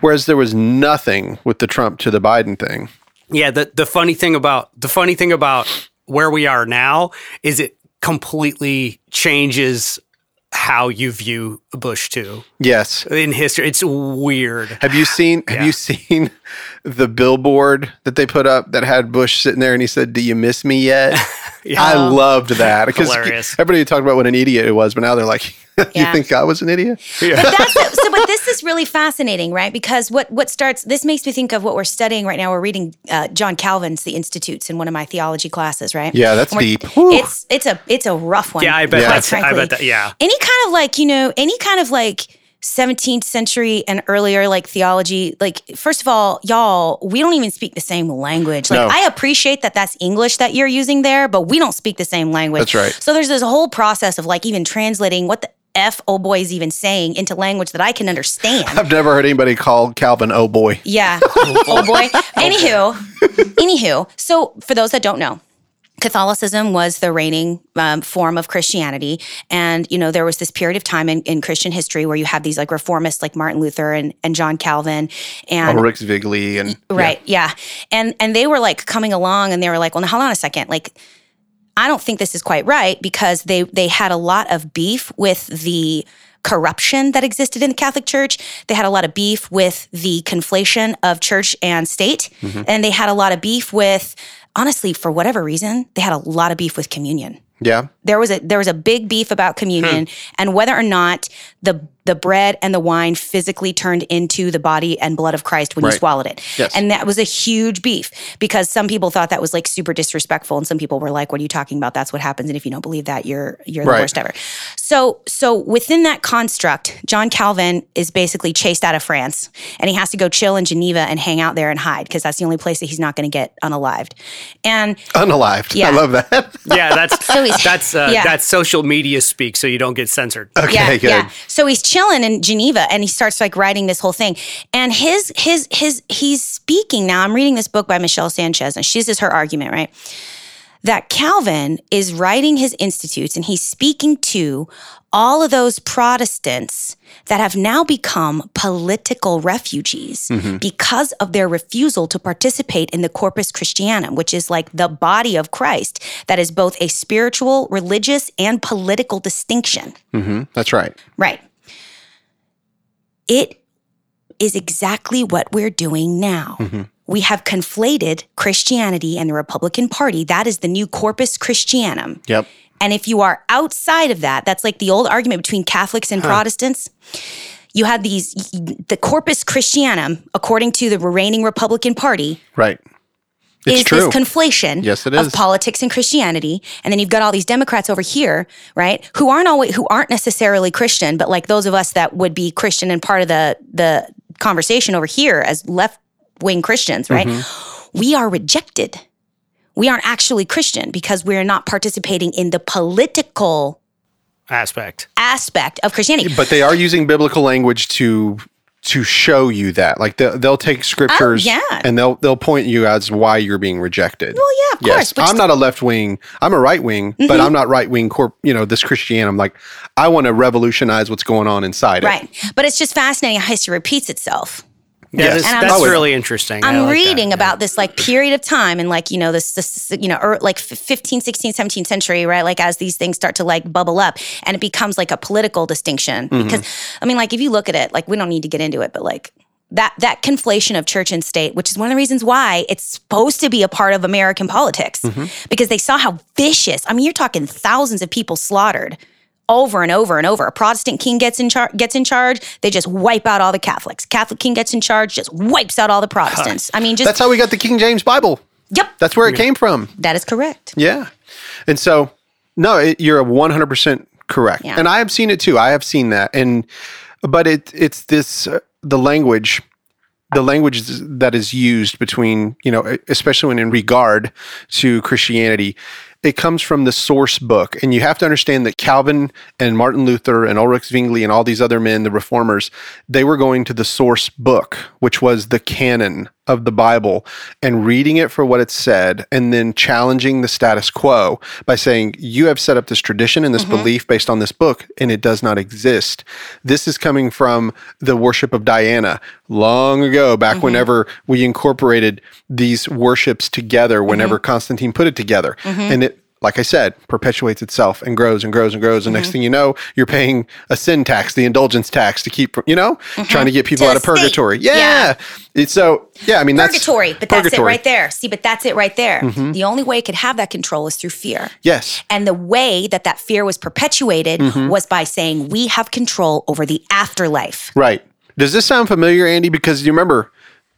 Whereas there was nothing with the Trump to the Biden thing. Yeah, the the funny thing about the funny thing about where we are now is it completely changes how you view Bush too Yes. in history. It's weird. Have you seen have Yeah. you seen the billboard that they put up that had Bush sitting there and he said, Do you miss me yet? I loved that because everybody talked about what an idiot it was, but now they're like, You Yeah. think I was an idiot? But that's so. But this is really fascinating, right? Because what what starts this makes me think of what we're studying right now. We're reading uh, John Calvin's The Institutes in one of my theology classes, right? Yeah, that's deep. Whew. It's it's a it's a rough one. Yeah, I bet Yeah. that's quite I bet that yeah. Any kind of like you know any kind of like. 17th century and earlier like theology like first of all y'all we don't even speak the same language like No. i appreciate that that's english that you're using there but we don't speak the same language That's right. so there's this whole process of like even translating what the f oh boy is even saying into language that i can understand I've never heard anybody call Calvin oh boy. yeah. oh boy. Anywho, anywho. So for those that don't know, Catholicism was the reigning um, form of Christianity, and you know there was this period of time in, in Christian history where you have these like reformists like Martin Luther and, and John Calvin, and Rick Zwingli and Right. Yeah. And and they were like coming along and they were like, well, now hold on a second. Like, I don't think this is quite right because they they had a lot of beef with the corruption that existed in the Catholic Church. They had a lot of beef with the conflation of church and state. And they had a lot of beef with honestly, for whatever reason, they had a lot of beef with communion Yeah. there was a there was a big beef about communion hmm. and whether or not the the bread and the wine physically turned into the body and blood of Christ when you swallowed it. Yes. And that was a huge beef because some people thought that was like super disrespectful and some people were like what are you talking about that's what happens and if you don't believe that you're you're the Right. worst ever. So so within that construct John Calvin is basically chased out of France and he has to go chill in Geneva and hang out there and hide because that's the only place that he's not going to get unalived. And Unalived. Yeah. I love that. Yeah, that's So that's uh, yeah. that's social media speak, so you don't get censored. okay, yeah, good. yeah. So he's chilling in Geneva and he starts like writing this whole thing. And his his his he's speaking now. I'm reading this book by Michelle Sanchez, and she's is her argument, right? That Calvin is writing his institutes and he's speaking to all of those Protestants that have now become political refugees because of their refusal to participate in the Corpus Christianum, which is like the body of Christ that is both a spiritual, religious, and political distinction. hmm That's right. Right. It is exactly what we're doing now. Mm-hmm. We have conflated Christianity and the Republican Party. That is the new Corpus Christianum. Yep. And if you are outside of that, that's like the old argument between Catholics and Protestants. You have these, the Corpus Christianum, according to the reigning Republican Party, Right. It's is true. this conflation Yes, it of politics and Christianity, and then you've got all these Democrats over here, right? Who aren't always who aren't necessarily Christian, but like those of us that would be Christian and part of the the conversation over here as left wing Christians, right? Mm-hmm. We are rejected. We aren't actually Christian because we're not participating in the political Aspect. aspect of Christianity. but they are using biblical language to to show you that like they'll, they'll take scriptures Oh, yeah. and they'll they'll point you as why you're being rejected Well, yeah, of yes course. Mm-hmm. i'm not a left wing i'm a right wing but i'm not right wing corp you know this christian i'm like i want to revolutionize what's going on inside it right. But it's just fascinating how history repeats itself. Yeah, Yes. this- And I'm- that's Oh, really interesting. I'm like that, reading yeah. about this like period of time and like, you know, this, this you know, er, like 15, 16, 17th century, right? Like as these things start to like bubble up and it becomes like a political distinction. Mm-hmm. Because I mean, like if you look at it, like we don't need to get into it, but like that that conflation of church and state, which is one of the reasons why it's supposed to be a part of American politics, Mm-hmm. because they saw how vicious. I mean, you're talking thousands of people slaughtered over and over and over. A Protestant king gets in charge, gets in charge, they just wipe out all the Catholics. Catholic king gets in charge, just wipes out all the Protestants. I mean, just that's how we got the king james bible yep, that's where it came from that is correct. Yeah. And so, no, it, you're 100% correct. Yeah. And I have seen it too. I have seen that. And, but it, it's this, uh, the language, the language that is used between, you know, especially when in regard to Christianity, it comes from the source book. And you have to understand that Calvin and Martin Luther and Ulrich Zwingli and all these other men, the reformers, they were going to the source book, which was the canon of the Bible, and reading it for what it said, and then challenging the status quo by saying, You have set up this tradition and this mm-hmm. belief based on this book, and it does not exist. This is coming from the worship of Diana long ago, back mm-hmm. whenever we incorporated these worships together, whenever mm-hmm. Constantine put it together. And it like I said, perpetuates itself and grows and grows and grows. And next thing you know, you're paying a sin tax, the indulgence tax to keep, you know, trying to get people To out of purgatory. Yeah. Yeah. It's so, yeah, I mean, that's Purgatory, but that's it purgatory. Mm-hmm. right there. See, but that's it right there. The only way it could have that control is through fear. Yes. And the way that that fear was perpetuated Mm-hmm. was by saying we have control over the afterlife. Right. Does this sound familiar, Andy? Because you remember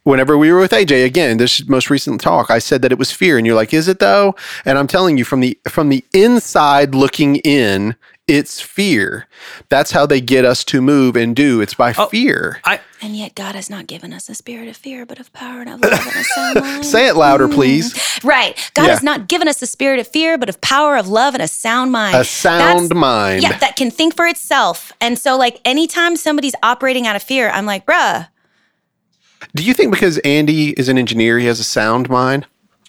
whenever we were with AJ again, this most recent talk, I said that it was fear, and you're like, "Is it though?" And I'm telling you, from the from the inside looking in, it's fear. That's how they get us to move and do. It's by oh, fear. I And yet God has not given us a spirit of fear, but of power and of love and a sound mind. Say it louder, please. Mm-hmm. Right. God Yeah. has not given us a spirit of fear, but of power, of love, and a sound mind. A sound mind. Yeah, that can think for itself. And so, like, anytime somebody's operating out of fear, I'm like, bruh, Do you think because Andy is an engineer, he has a sound mind?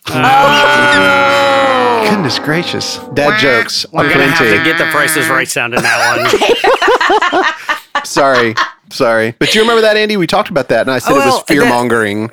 Oh. Goodness gracious. Dad jokes. we're gonna have to aplenty. get the prices right sound in that one. Sorry. Sorry. But do you remember that, Andy? We talked about that, and I said Oh, it well, was fear mongering.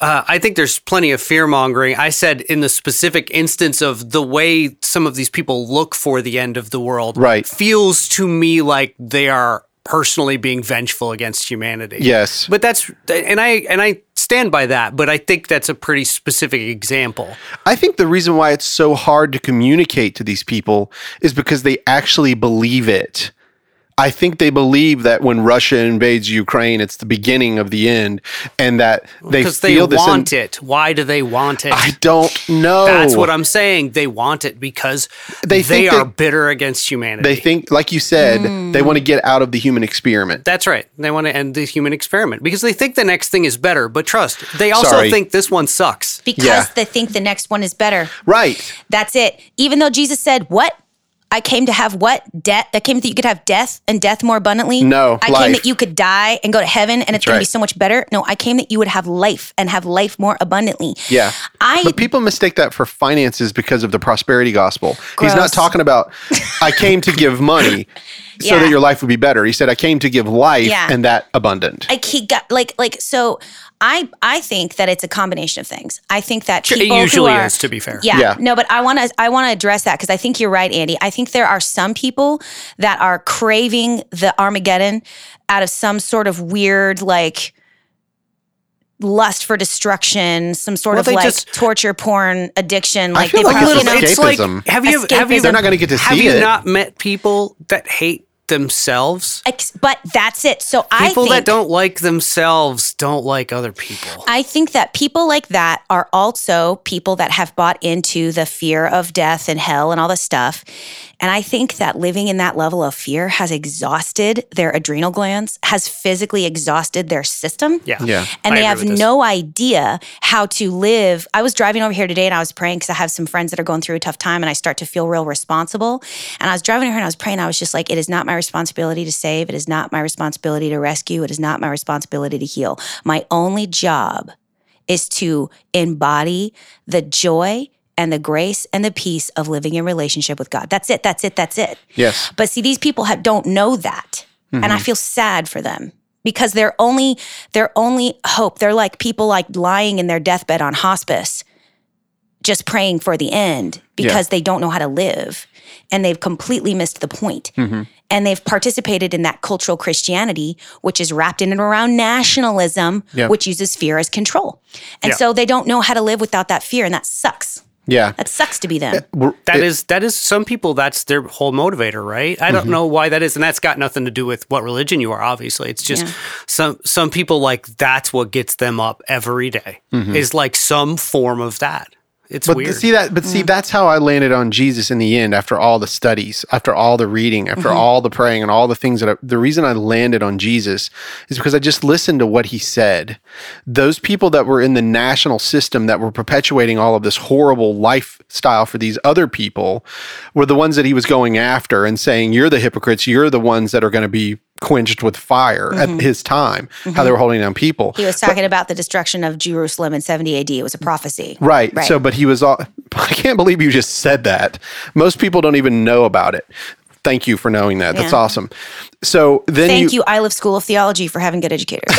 Uh, I think there's plenty of fear mongering. I said in the specific instance of the way some of these people look for the end of the world, Right. feels to me like they are personally being vengeful against humanity. Yes. but that's and I and I stand by that. But I think that's a pretty specific example. I think the reason why it's so hard to communicate to these people is because they actually believe it. I think they believe that when Russia invades Ukraine, it's the beginning of the end, and that they Because they feel this. in- want it. Why do they want it? I don't know. That's what I'm saying. They want it because They they, think are that- bitter against humanity. They think, like you said, hmm. they want to get out of the human experiment. That's right. They want to end the human experiment because they think the next thing is better. But trust, they also Sorry. think this one sucks. because Yeah. they think the next one is better. Right. That's it. Even though Jesus said, What? I came to have what? Death. I came that you could have death and death more abundantly. No, I life. came that you could die and go to heaven and it's right. to be so much better. No, I came that you would have life and have life more abundantly. Yeah. I But people mistake that for finances because of the prosperity gospel. He's not talking about, I came to give money so Yeah. that your life would be better. He said, I came to give life Yeah. and that abundant. like he got like like so I I think that it's a combination of things. I think that It people who usually are- is, to be fair. Yeah, Yeah. no, but I want to I want to address that because I think you're right, Andy. I think there are some people that are craving the Armageddon out of some sort of weird like lust for destruction, some sort Well, of like just- torture porn addiction. Like feel they like probably, it's you know, escape- It's like have you have you They're not gonna get to have see you it. not met people that hate themselves? ex- but that's it. So I People that don't like themselves don't like other people. I think that people like that are also people that have bought into the fear of death and hell and all this stuff. And I think that living in that level of fear has exhausted their adrenal glands, has physically exhausted their system. Yeah. Yeah. And I they have no idea how to live. I was driving over here today and I was praying because I have some friends that are going through a tough time and I start to feel real responsible. And I was driving over here and I was praying. I was just like, it is not my responsibility to save. It is not my responsibility to rescue. It is not my responsibility to heal. My only job is to embody the joy and the grace and the peace of living in relationship with God. That's it. That's it. That's it. Yes. But see, these people have, don't know that, and I mm-hmm. feel sad for them because their only their only hope. They're like people like lying in their deathbed on hospice, just praying for the end because they don't know how to live, and they've completely missed the point. Mm-hmm. And they've participated in that cultural Christianity, which is wrapped in and around nationalism, Yeah. which uses fear as control. And Yeah. so they don't know how to live without that fear, and that sucks. Yeah. That sucks to be them. We're- That it- is that is some people that's their whole motivator, right? I Mm-hmm. don't know why that is, and that's got nothing to do with what religion you are. Obviously, it's just Yeah. some some people like that's what gets them up every day, Mm-hmm. is like some form of that. It's but weird. see that, but see that's how I landed on Jesus in the end. After all the studies, after all the reading, after Mm-hmm. all the praying, and all the things that I, the reason I landed on Jesus is because I just listened to what he said. Those people that were in the national system that were perpetuating all of this horrible lifestyle for these other people were the ones that he was going after and saying, "You're the hypocrites. You're the ones that are going to be." Quenched with fire at his time how they were holding down people Mm-hmm. He was talking about the destruction of Jerusalem in 70 AD. It was a prophecy. Right. Right. So, but he was all, I can't believe you just said that. Most people don't even know about it. Thank you for knowing that. That's awesome. So then Thank you, Iliff School of Theology, for having good educators.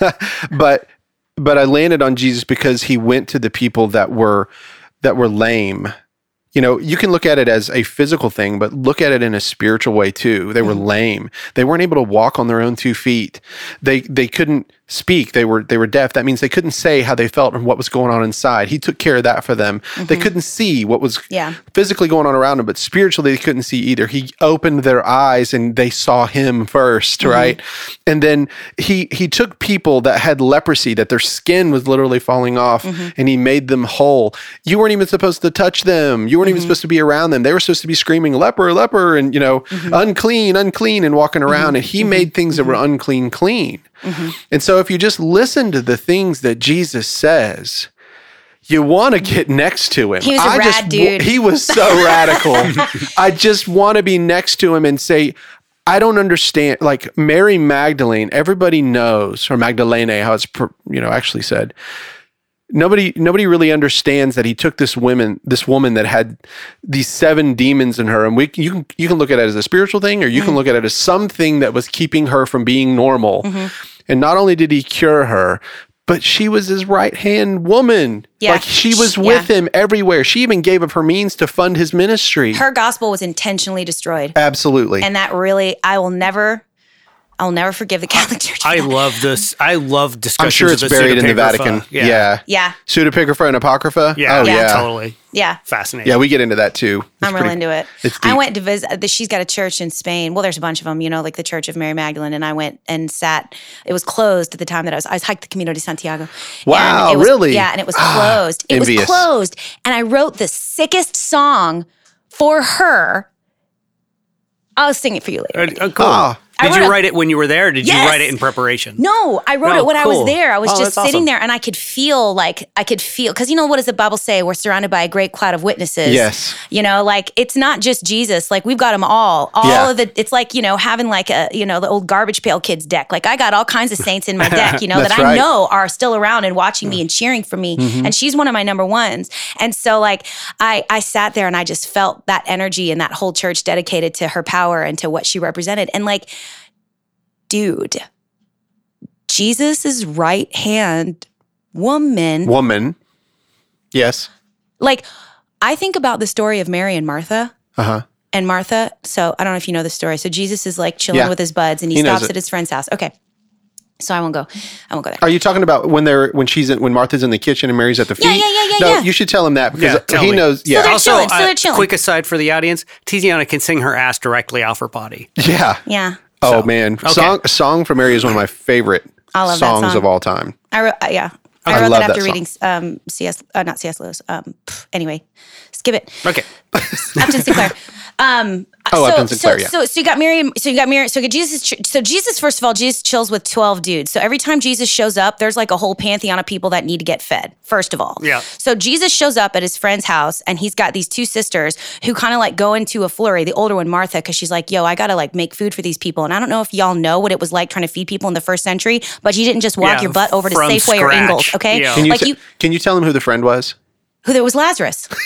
but, but I landed on Jesus because he went to the people that were, that were lame. You know, you can look at it as a physical thing, but look at it in a spiritual way too. They were mm-hmm. lame. They weren't able to walk on their own two feet. They they couldn't speak. They were they were deaf. That means they couldn't say how they felt and what was going on inside. He took care of that for them. They mm-hmm. couldn't see what was Yeah. physically going on around them, but spiritually they couldn't see either. He opened their eyes and they saw him 1st mm-hmm. right? And then he he took people that had leprosy, that their skin was literally falling off, mm-hmm. and he made them whole. You weren't even supposed to touch them. You weren't even supposed to be around them. They were supposed to be screaming leper, leper, and you know, unclean, unclean, and walking around. And he made things that were unclean clean. And so if you just listen to the things that Jesus says, you want to get next to him. He was a I rad just, dude. He was so radical. I just want to be next to him and say, I don't understand. Like Mary Magdalene, everybody knows, or Magdalene, how it's you know actually said. Nobody, nobody really understands that he took this woman, this woman that had these seven demons in her, and we you can you can look at it as a spiritual thing, or you Mm. can look at it as something that was keeping her from being normal. Mm-hmm. And not only did he cure her, but she was his right hand woman. Yeah. Like she was Yeah. with him everywhere. She even gave of her means to fund his ministry. Her gospel was intentionally destroyed. Absolutely. And that really, I will never, I'll never forgive the Catholic Church. I love this. I love discussions. I'm sure it's of buried in the. Vatican. Yeah. Yeah. Yeah. Pseudepigrapha and Apocrypha. Yeah. Oh, yeah. Totally Yeah. fascinating. Yeah, we get into that too. It's I'm real into it. I went to visit. the- She's got a church in Spain. Well, there's a bunch of them. You know, like the Church of Mary Magdalene. And I went and sat. It was closed at the time that I was. I was hiked the Camino de Santiago. Wow, And it was- really? Yeah, and it was closed. it envious. was closed, and I wrote the sickest song for her. I'll sing it for you later. Uh, uh, cool. Ah. I did wrote you a- write it when you were there? Or did you write it in preparation? No, I wrote No, it when I was there. I was Oh, just sitting awesome. there and I could feel like I could feel because you know what does the Bible say? We're surrounded by a great cloud of witnesses. Yes. You know, like it's not just Jesus. Like we've got them all. All Yeah. of the it's like, you know, having like a, you know, the old garbage pail kids deck. Like I got all kinds of saints in my deck, you know, that I right. know are still around and watching me and cheering for me. Mm-hmm. And she's one of my number ones. And so like I I sat there and I just felt that energy and that whole church dedicated to her power and to what she represented. And like dude, Jesus' right hand woman. Woman. Yes. Like, I think about the story of Mary and Martha. Uh huh. And Martha, so I don't know if you know the story. So Jesus is like chilling Yeah. with his buds and he, He stops at his friend's house. Okay. So I won't go. I won't go there. Are you talking about when they're when she's in, when Martha's in the kitchen and Mary's at the feet? Yeah, yeah, yeah, yeah, No, yeah. you should tell him that because Yeah, he me. knows. Yeah, So they're Also, chilling, so uh, they're chilling. quick aside for the audience: Tiziana can sing her ass directly off her body. yeah. Yeah. Oh So, man, okay. song song from Mary is one of my favorite that songs song. of all time. I wrote, uh, yeah. I, I wrote that that after song. reading um, C.S. Uh, not C.S. Lewis. Um, pff, anyway, skip it. Okay. Upton Sinclair. Um, Oh, so, Upton Sinclair, so, yeah. so, so you got Mary. So you got Mary. So Jesus. So Jesus, first of all, Jesus chills with twelve dudes. So every time Jesus shows up, there's like a whole pantheon of people that need to get fed. First of all, Yeah. So Jesus shows up at his friend's house, and he's got these two sisters who kind of like go into a flurry. The older one, Martha, because she's like, "Yo, I gotta like make food for these people." And I don't know if y'all know what it was like trying to feed people in the first century, but you didn't just walk Yeah, your butt over to from Safeway or scratch. Ingles, okay? Yeah. Can you, like t- you, can you tell him who the friend was? who there was Lazarus.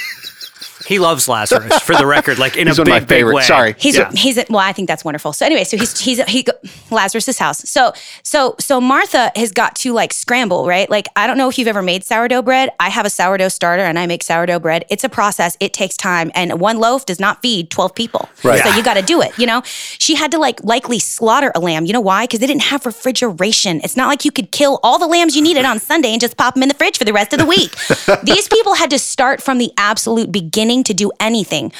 He loves Lazarus, for the record, like in He's a one of big, my big way. Sorry. He's Yeah. he's well, I think that's wonderful. So anyway, so he's he's he Lazarus's house. So so so Martha has got to like scramble, right? Like I don't know if you've ever made sourdough bread. I have a sourdough starter and I make sourdough bread. It's a process. It takes time, and one loaf does not feed twelve people. Right. So Yeah. you got to do it. You know, she had to like likely slaughter a lamb. You know why? Because they didn't have refrigeration. It's not like you could kill all the lambs you needed on Sunday and just pop them in the fridge for the rest of the week. These people had to start from the absolute beginning to do anything.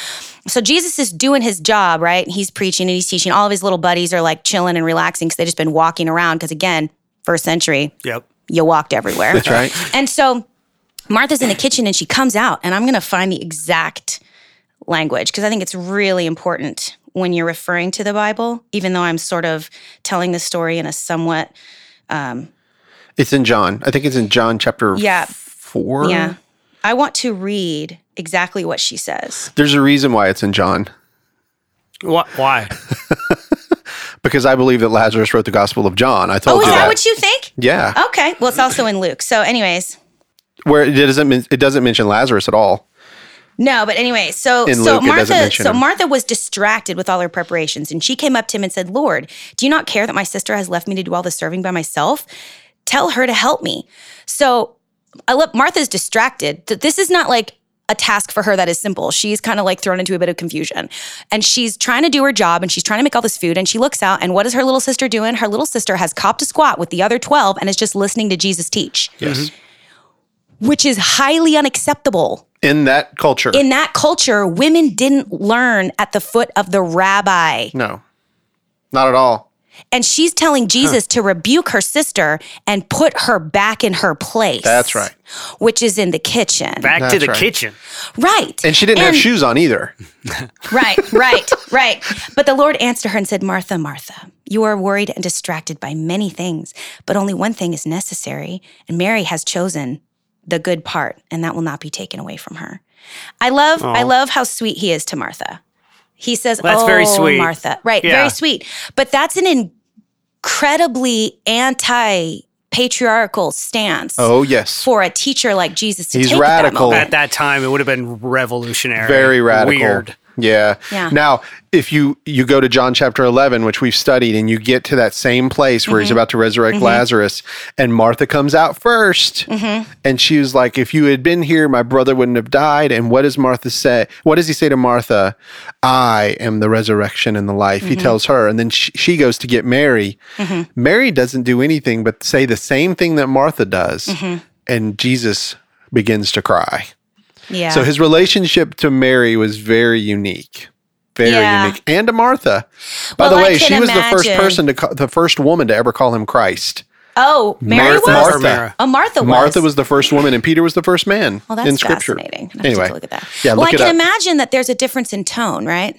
So Jesus is doing his job, right? He's preaching and he's teaching. All of his little buddies are like chilling and relaxing because they've just been walking around. Because again, first century, Yep. you walked everywhere. That's right. And so Martha's in the kitchen and she comes out, and I'm going to find the exact language because I think it's really important when you're referring to the Bible, even though I'm sort of telling the story in a somewhat, um, It's in John. I think it's in John chapter Yeah. four. yeah. I want to read exactly what she says. There's a reason why it's in John. Wh- Why? Because I believe that Lazarus wrote the Gospel of John. I told Oh, is you that that. what you think? yeah. Okay. Well, it's also in Luke. So, anyways, Where it doesn't it doesn't mention Lazarus at all. No, but anyway, so In so Luke, Martha so him. Martha was distracted with all her preparations and she came up to him and said, "Lord, do you not care that my sister has left me to do all the serving by myself? Tell her to help me." So, I love Martha's distracted. This is not like a task for her that is simple. She's kind of like thrown into a bit of confusion. And she's trying to do her job and she's trying to make all this food and she looks out and what is her little sister doing? Her little sister has copped a squat with the other 12 and is just listening to Jesus teach, Yes. Mm-hmm. which is highly unacceptable In that culture. in that culture, women didn't learn at the foot of the rabbi. no. Not at all. And she's telling Jesus to rebuke her sister and put her back in her place. That's right. Which is in the kitchen. Back to the right. kitchen. Right. And she didn't have shoes on either. Right, right, right. But the Lord answered her and said, Martha, Martha, you are worried and distracted by many things, but only one thing is necessary. And Mary has chosen the good part, and that will not be taken away from her. I love, I love how sweet he is to Martha. He says, That's "Oh, very sweet. Martha." Right, Yeah. very sweet. But that's an incredibly anti-patriarchal stance Oh yes. for a teacher like Jesus to He's take at that radical. At that time, it would have been revolutionary. Very radical. Weird. Yeah. Yeah. Now, if you you go to John chapter 11, which we've studied, and you get to that same place where he's Mm-hmm. about to resurrect Lazarus, and Martha comes out 1st Mm-hmm. and she was like, "If you had been here, my brother wouldn't have died." And what does Martha say? What does he say to Martha? "I am the resurrection and the life." Mm-hmm. He tells her, and then she, she goes to get Mary. Mary doesn't do anything but say the same thing that Martha does, Mm-hmm. and Jesus begins to cry. Yeah. So his relationship to Mary was very unique. Very Yeah. unique. And to Martha. By Well, the way, she was the first person to call, the first woman to ever call him Christ. oh, Mary Martha. was? Martha. Oh, Martha was. Martha was the first woman and Peter was the first man Well, that's in scripture. fascinating. I'd to Anyway. look at that. Yeah, well, look I it can up. imagine that there's a difference in tone, right?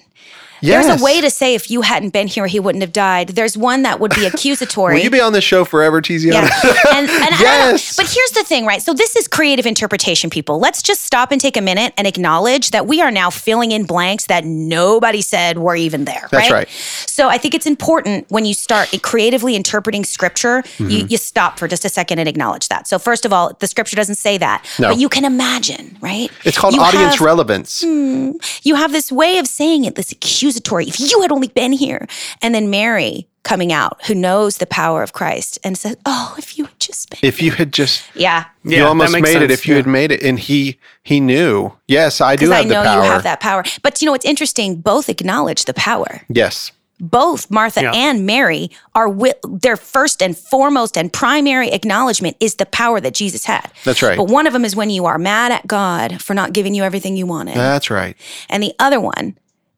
Yes. There's a way to say if you hadn't been here, he wouldn't have died. There's one that would be accusatory. Will you be on this show forever, Tiziana? yeah. And, and Yes. but here's the thing, right? So this is creative interpretation, people. Let's just stop and take a minute and acknowledge that we are now filling in blanks that nobody said were even there. That's right. So I think it's important when you start creatively interpreting scripture, Mm-hmm. you, you stop for just a second and acknowledge that. So first of all, the scripture doesn't say that, No. but you can imagine, right? It's called You audience have- Hmm. relevance. you have this way of saying it, this accusatory, if you had only been here. And then Mary coming out, who knows the power of Christ, and says, Oh, if you had just been. If you had just yeah. you Yeah, almost made makes it sense, if you yeah. had made it and he he knew. Yes, I do Because I have the know power. you have that power. But you know what's interesting? Both acknowledge the power. Yes. Both Martha Yeah. and Mary are with their first and foremost and primary acknowledgement is the power that Jesus had. That's right. But one of them is when you are mad at God for not giving you everything you wanted. That's right. and the other one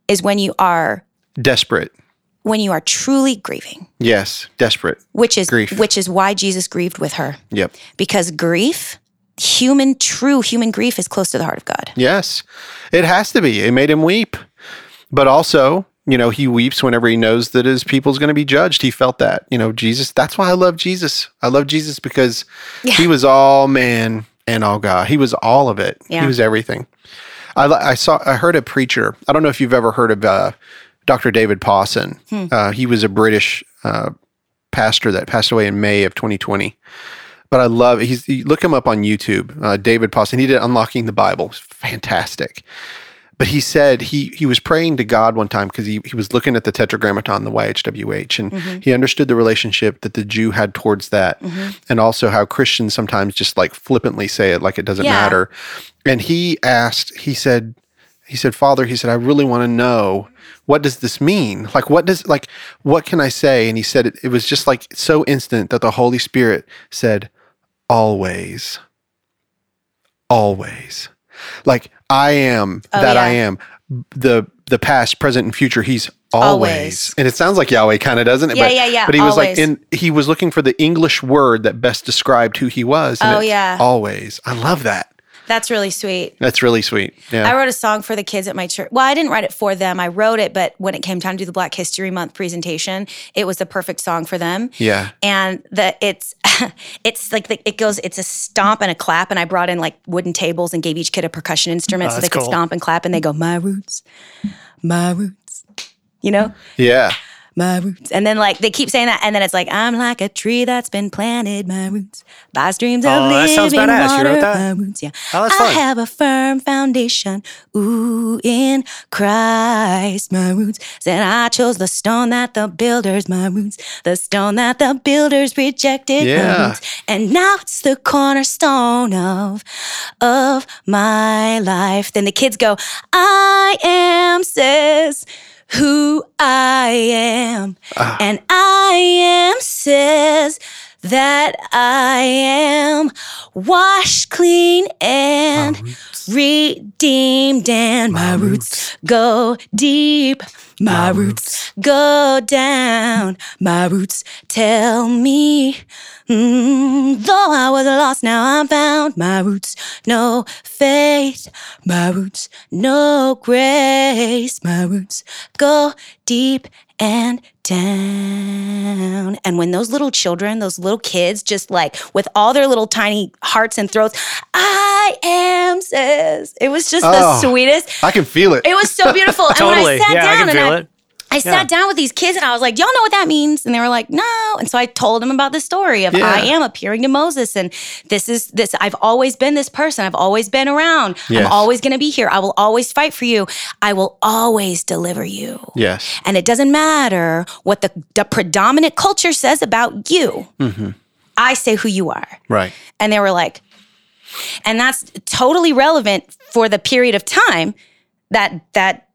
is when you are Desperate. when you are truly grieving. Yes, desperate. which is Grief. which is why Jesus grieved with her Yep. because grief human true human grief is close to the heart of God Yes, it has to be. It made him weep. But also, you know, he weeps whenever he knows that his people's going to be judged. He felt that. You know, Jesus, that's why I love Jesus. I love Jesus because he was all man and all God. He was all of it. Yeah. He was everything. I, I saw, I heard a preacher. I don't know if you've ever heard of uh, Dr. David Pawson. Uh, he was a British uh, pastor that passed away in May of 2020 but I love he's look him up on YouTube. Uh, David Pawson. He did Unlocking the Bible. It's fantastic. But he said he he was praying to God one time because he, he was looking at the Tetragrammaton, the YHWH, and mm-hmm. he understood the relationship that the Jew had towards that, mm-hmm. and also how Christians sometimes just like flippantly say it like it doesn't Yeah. matter. And he asked, he said, he said, Father, he said, I really want to know what does this mean? Like, what does, like, what can I say? And he said, it, it was just like so instant that the Holy Spirit said, always, always. Like, I am Oh, that I am. The, the past, present, and future, he's always. Always. And it sounds like Yahweh kind of, doesn't it? Yeah, but, yeah, yeah, But he was like, always. in, he was looking for the English word that best described who he was. and Oh, yeah. Always. I love that. That's really sweet. That's really sweet. Yeah. I wrote a song for the kids at my church. Well, I didn't write it for them. I wrote it, but when it came time to do the Black History Month presentation, it was the perfect song for them. yeah. And the it's it's like the, it goes. It's a stomp and a clap, and I brought in like wooden tables and gave each kid a percussion instrument Oh, so they that's could cool. stomp and clap, and they go my roots, my roots. You know, Yeah. My roots. And then like they keep saying that, and then it's like I'm like a tree that's been planted, my roots by streams of Oh, that living sounds badass. You water. My roots, yeah. Oh, that's I fun. have a firm foundation, ooh, in Christ, my roots. Said I chose the stone that the builders, my roots, the stone that the builders rejected, my Yeah. roots. And now it's the cornerstone of of my life. Then the kids go, I am says who I am. Ah. And I am says that I am washed clean and redeemed and my, roots go deep. My, roots go down. My roots tell me, mm, though I was lost, now I'm found. My roots, no faith. My roots, no grace. My roots go deep and down. And when those little children, those little kids, just like with all their little tiny hearts and throats, I am says, it was just Oh. the sweetest. I can feel it. It was so beautiful. and Totally. when I sat Yeah, I down can and feel I, it. I sat down with these kids and I was like, y'all know what that means?" And they were like, "No." And so I told them about the story of Yeah. I am appearing to Moses, and this is this. I've always been this person. I've always been around. Yes. I'm always going to be here. I will always fight for you. I will always deliver you. yes. And it doesn't matter what the, the predominant culture says about you. Mm-hmm. I say who you are. Right. And they were like, and that's totally relevant for the period of time that that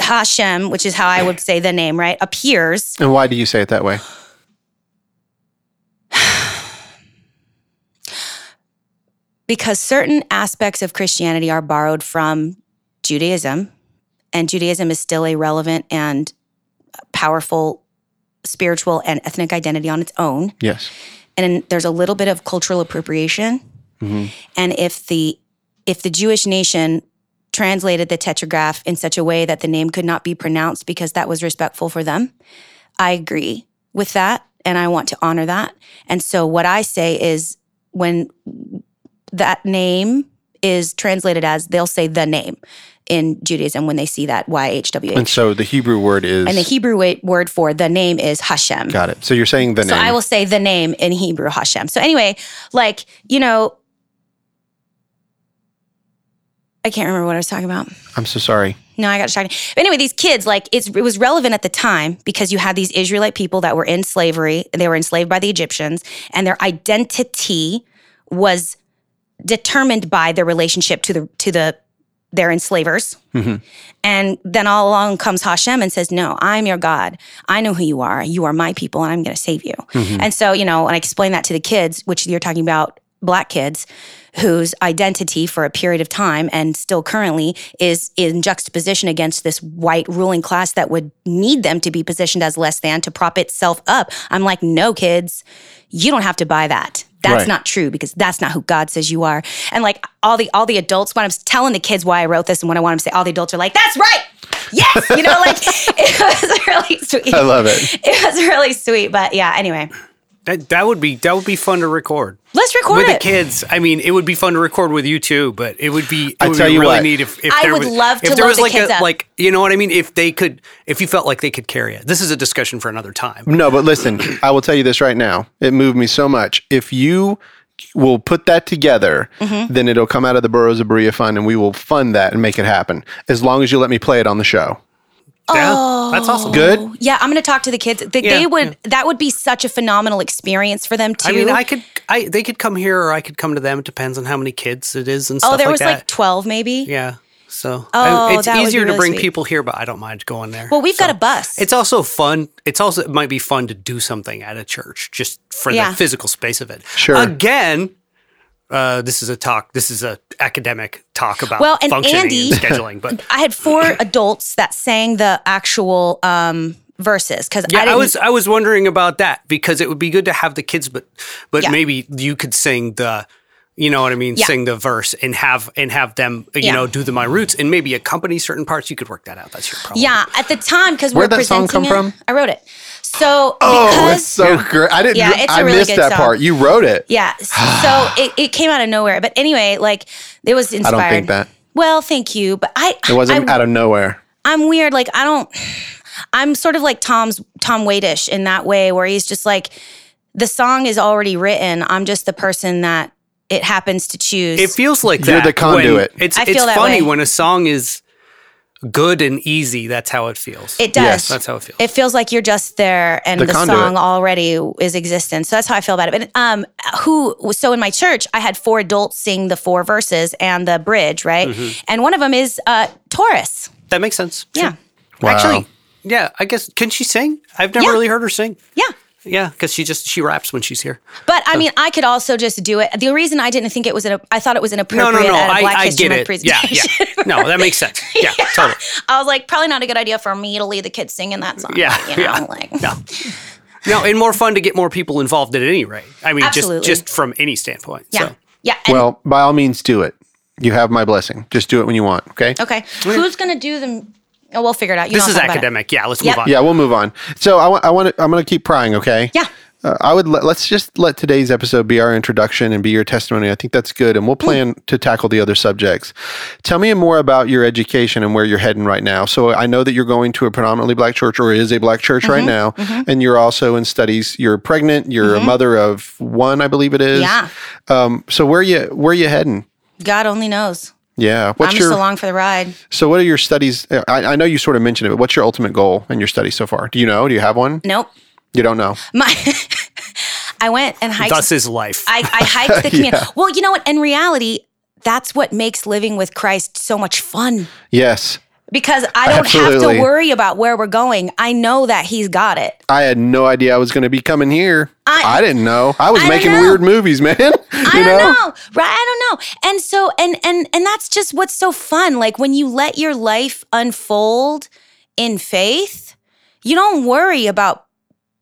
Hashem, which is how I would say the name, right, appears. And why do you say it that way? Because certain aspects of Christianity are borrowed from Judaism, and Judaism is still a relevant and powerful spiritual and ethnic identity on its own. Yes. and there's a little bit of cultural appropriation. Mm-hmm. And if the if the Jewish nation translated the tetragraph in such a way that the name could not be pronounced because that was respectful for them, I agree with that and I want to honor that. And so what I say is when that name is translated as they'll say the name in Judaism when they see that YHWH. And so the Hebrew word is. And the Hebrew word for the name is Hashem. Got it. So you're saying the So name. So I will say the name in Hebrew, Hashem. So anyway, like, you know, I can't remember what I was talking about. I'm so sorry. No, I got distracted. But anyway, these kids, like, it's, it was relevant at the time because you had these Israelite people that were in slavery. They were enslaved by the Egyptians, and their identity was determined by their relationship to the to the their enslavers. Mm-hmm. And then all along comes Hashem and says, No, I'm your God. I know who you are. You are my people, and I'm going to save you. Mm-hmm. And so, you know, when I explain that to the kids, which you're talking about black kids, whose identity for a period of time and still currently is in juxtaposition against this white ruling class that would need them to be positioned as less than to prop itself up. I'm like, no, kids, you don't have to buy that. That's Right. not true because that's not who God says you are. And like all the all the adults, when I'm telling the kids why I wrote this and when I want them to say, all the adults are like, "That's right, yes," you know, like it was really sweet. I love it. It was really sweet, but yeah. Anyway, That, that would be that would be fun to record let's record with it. the kids. I mean, it would be fun to record with you too, but it would be. It I would tell be you really what. neat if, if I there would was, love if to there load was the like kids a up. like you know what I mean. If they could, if you felt like they could carry it. This is a discussion for another time. No, but listen, I will tell you this right now. It moved me so much. If you will put that together, Mm-hmm. then it'll come out of the Burros of Berea Fund and we will fund that and make it happen. As long as you let me play it on the show. Yeah, that's oh. awesome. Good? Yeah, I'm going to talk to the kids. They, Yeah, they would. That would be such a phenomenal experience for them too. I mean, I could, I they could come here or I could come to them. It depends on how many kids it is and oh, stuff oh, there like was that. like 12 maybe. yeah. So Oh, I- it's that would be easier to bring sweet. people here, but I don't mind going there. Well, we've got a bus. It's also fun. It's also it might be fun to do something at a church just for Yeah. the physical space of it. Sure. Again, uh, this is a talk. This is a academic talk about Well, and functioning Andy- and scheduling. But I had four adults that sang the actual um, verses because yeah, I I, was I was wondering about that because it would be good to have the kids, but but Yeah. maybe you could sing the You know what I mean? Yeah. Sing the verse and have and have them, you Yeah. know, do the my roots and maybe accompany certain parts. You could work that out. That's your problem. Yeah, at the time because we're Where'd that song presenting come it, from? I wrote it. So Oh, because it's so great. I didn't. Yeah, it's a I really missed good that song. part. You wrote it. yeah, so it, it came out of nowhere. But anyway, like it was inspired. I don't think that Well, thank you, but I it wasn't I, out of nowhere. I'm weird. Like I don't. I'm sort of like Tom's Tom Waitish in that way, where he's just like the song is already written. I'm just the person that it happens to choose. It feels like You're that. the conduit. When, it's I it's feel that funny way. when a song is good and easy. That's how it feels. it does. Yes. That's how it feels. It feels like you're just there and The the, song already is existent. So that's how I feel about it. But um who so in my church I had four adults sing the four verses and the bridge, right? Mm-hmm. And one of them is uh Taurus. that makes sense. Yeah. Wow. Actually, yeah. I guess can she sing? I've never Yeah. really heard her sing. Yeah. Yeah, because she just she raps when she's here. But I mean, I could also just do it. The reason I didn't think it was an, I thought it was No, inappropriate no, no. at a I, Black I History get Month it. Yeah, yeah. No, that makes sense. Yeah, totally. I was like, probably not a good idea for me to lead the kids singing that song. Yeah, you know, yeah. like No. No, and more fun to get more people involved at any rate. I mean, Absolutely. just just from any standpoint. yeah, So. yeah. And, Well, by all means, do it. You have my blessing. Just do it when you want. Okay. okay, who's gonna do the? Oh, we'll figure it out. You This is I'll talk about it. academic. Yeah, let's Yep. move on. Yeah, we'll move on. So I want. I want. I'm going to keep prying. Okay. Yeah. Uh, I would let, let's just let today's episode be our introduction and be your testimony. I think that's good, and we'll plan to tackle the other subjects. Tell me more about your education and where you're heading right now. So I know that you're going to a predominantly black church or is a black church right now, and you're also in studies. You're pregnant. You're a mother of one, I believe it is. Yeah. Um. So where you where you heading? God only knows. Yeah. What's I'm your just along for the ride. so what are your studies? I, I know you sort of mentioned it, but what's your ultimate goal in your studies so far? Do you know? Do you have one? Nope. You don't know. My, I went and hiked. Thus is life. I, I hiked the community. Well, you know what? In reality, that's what makes living with Christ so much fun Yes. Because I don't have to worry about where we're going. I know that He's got it. I had no idea I was going to be coming here. I, I- didn't know. I was I making know. weird movies, man. you I don't know. right? I don't know. And so, and and and that's just what's so fun. Like when you let your life unfold in faith, you don't worry about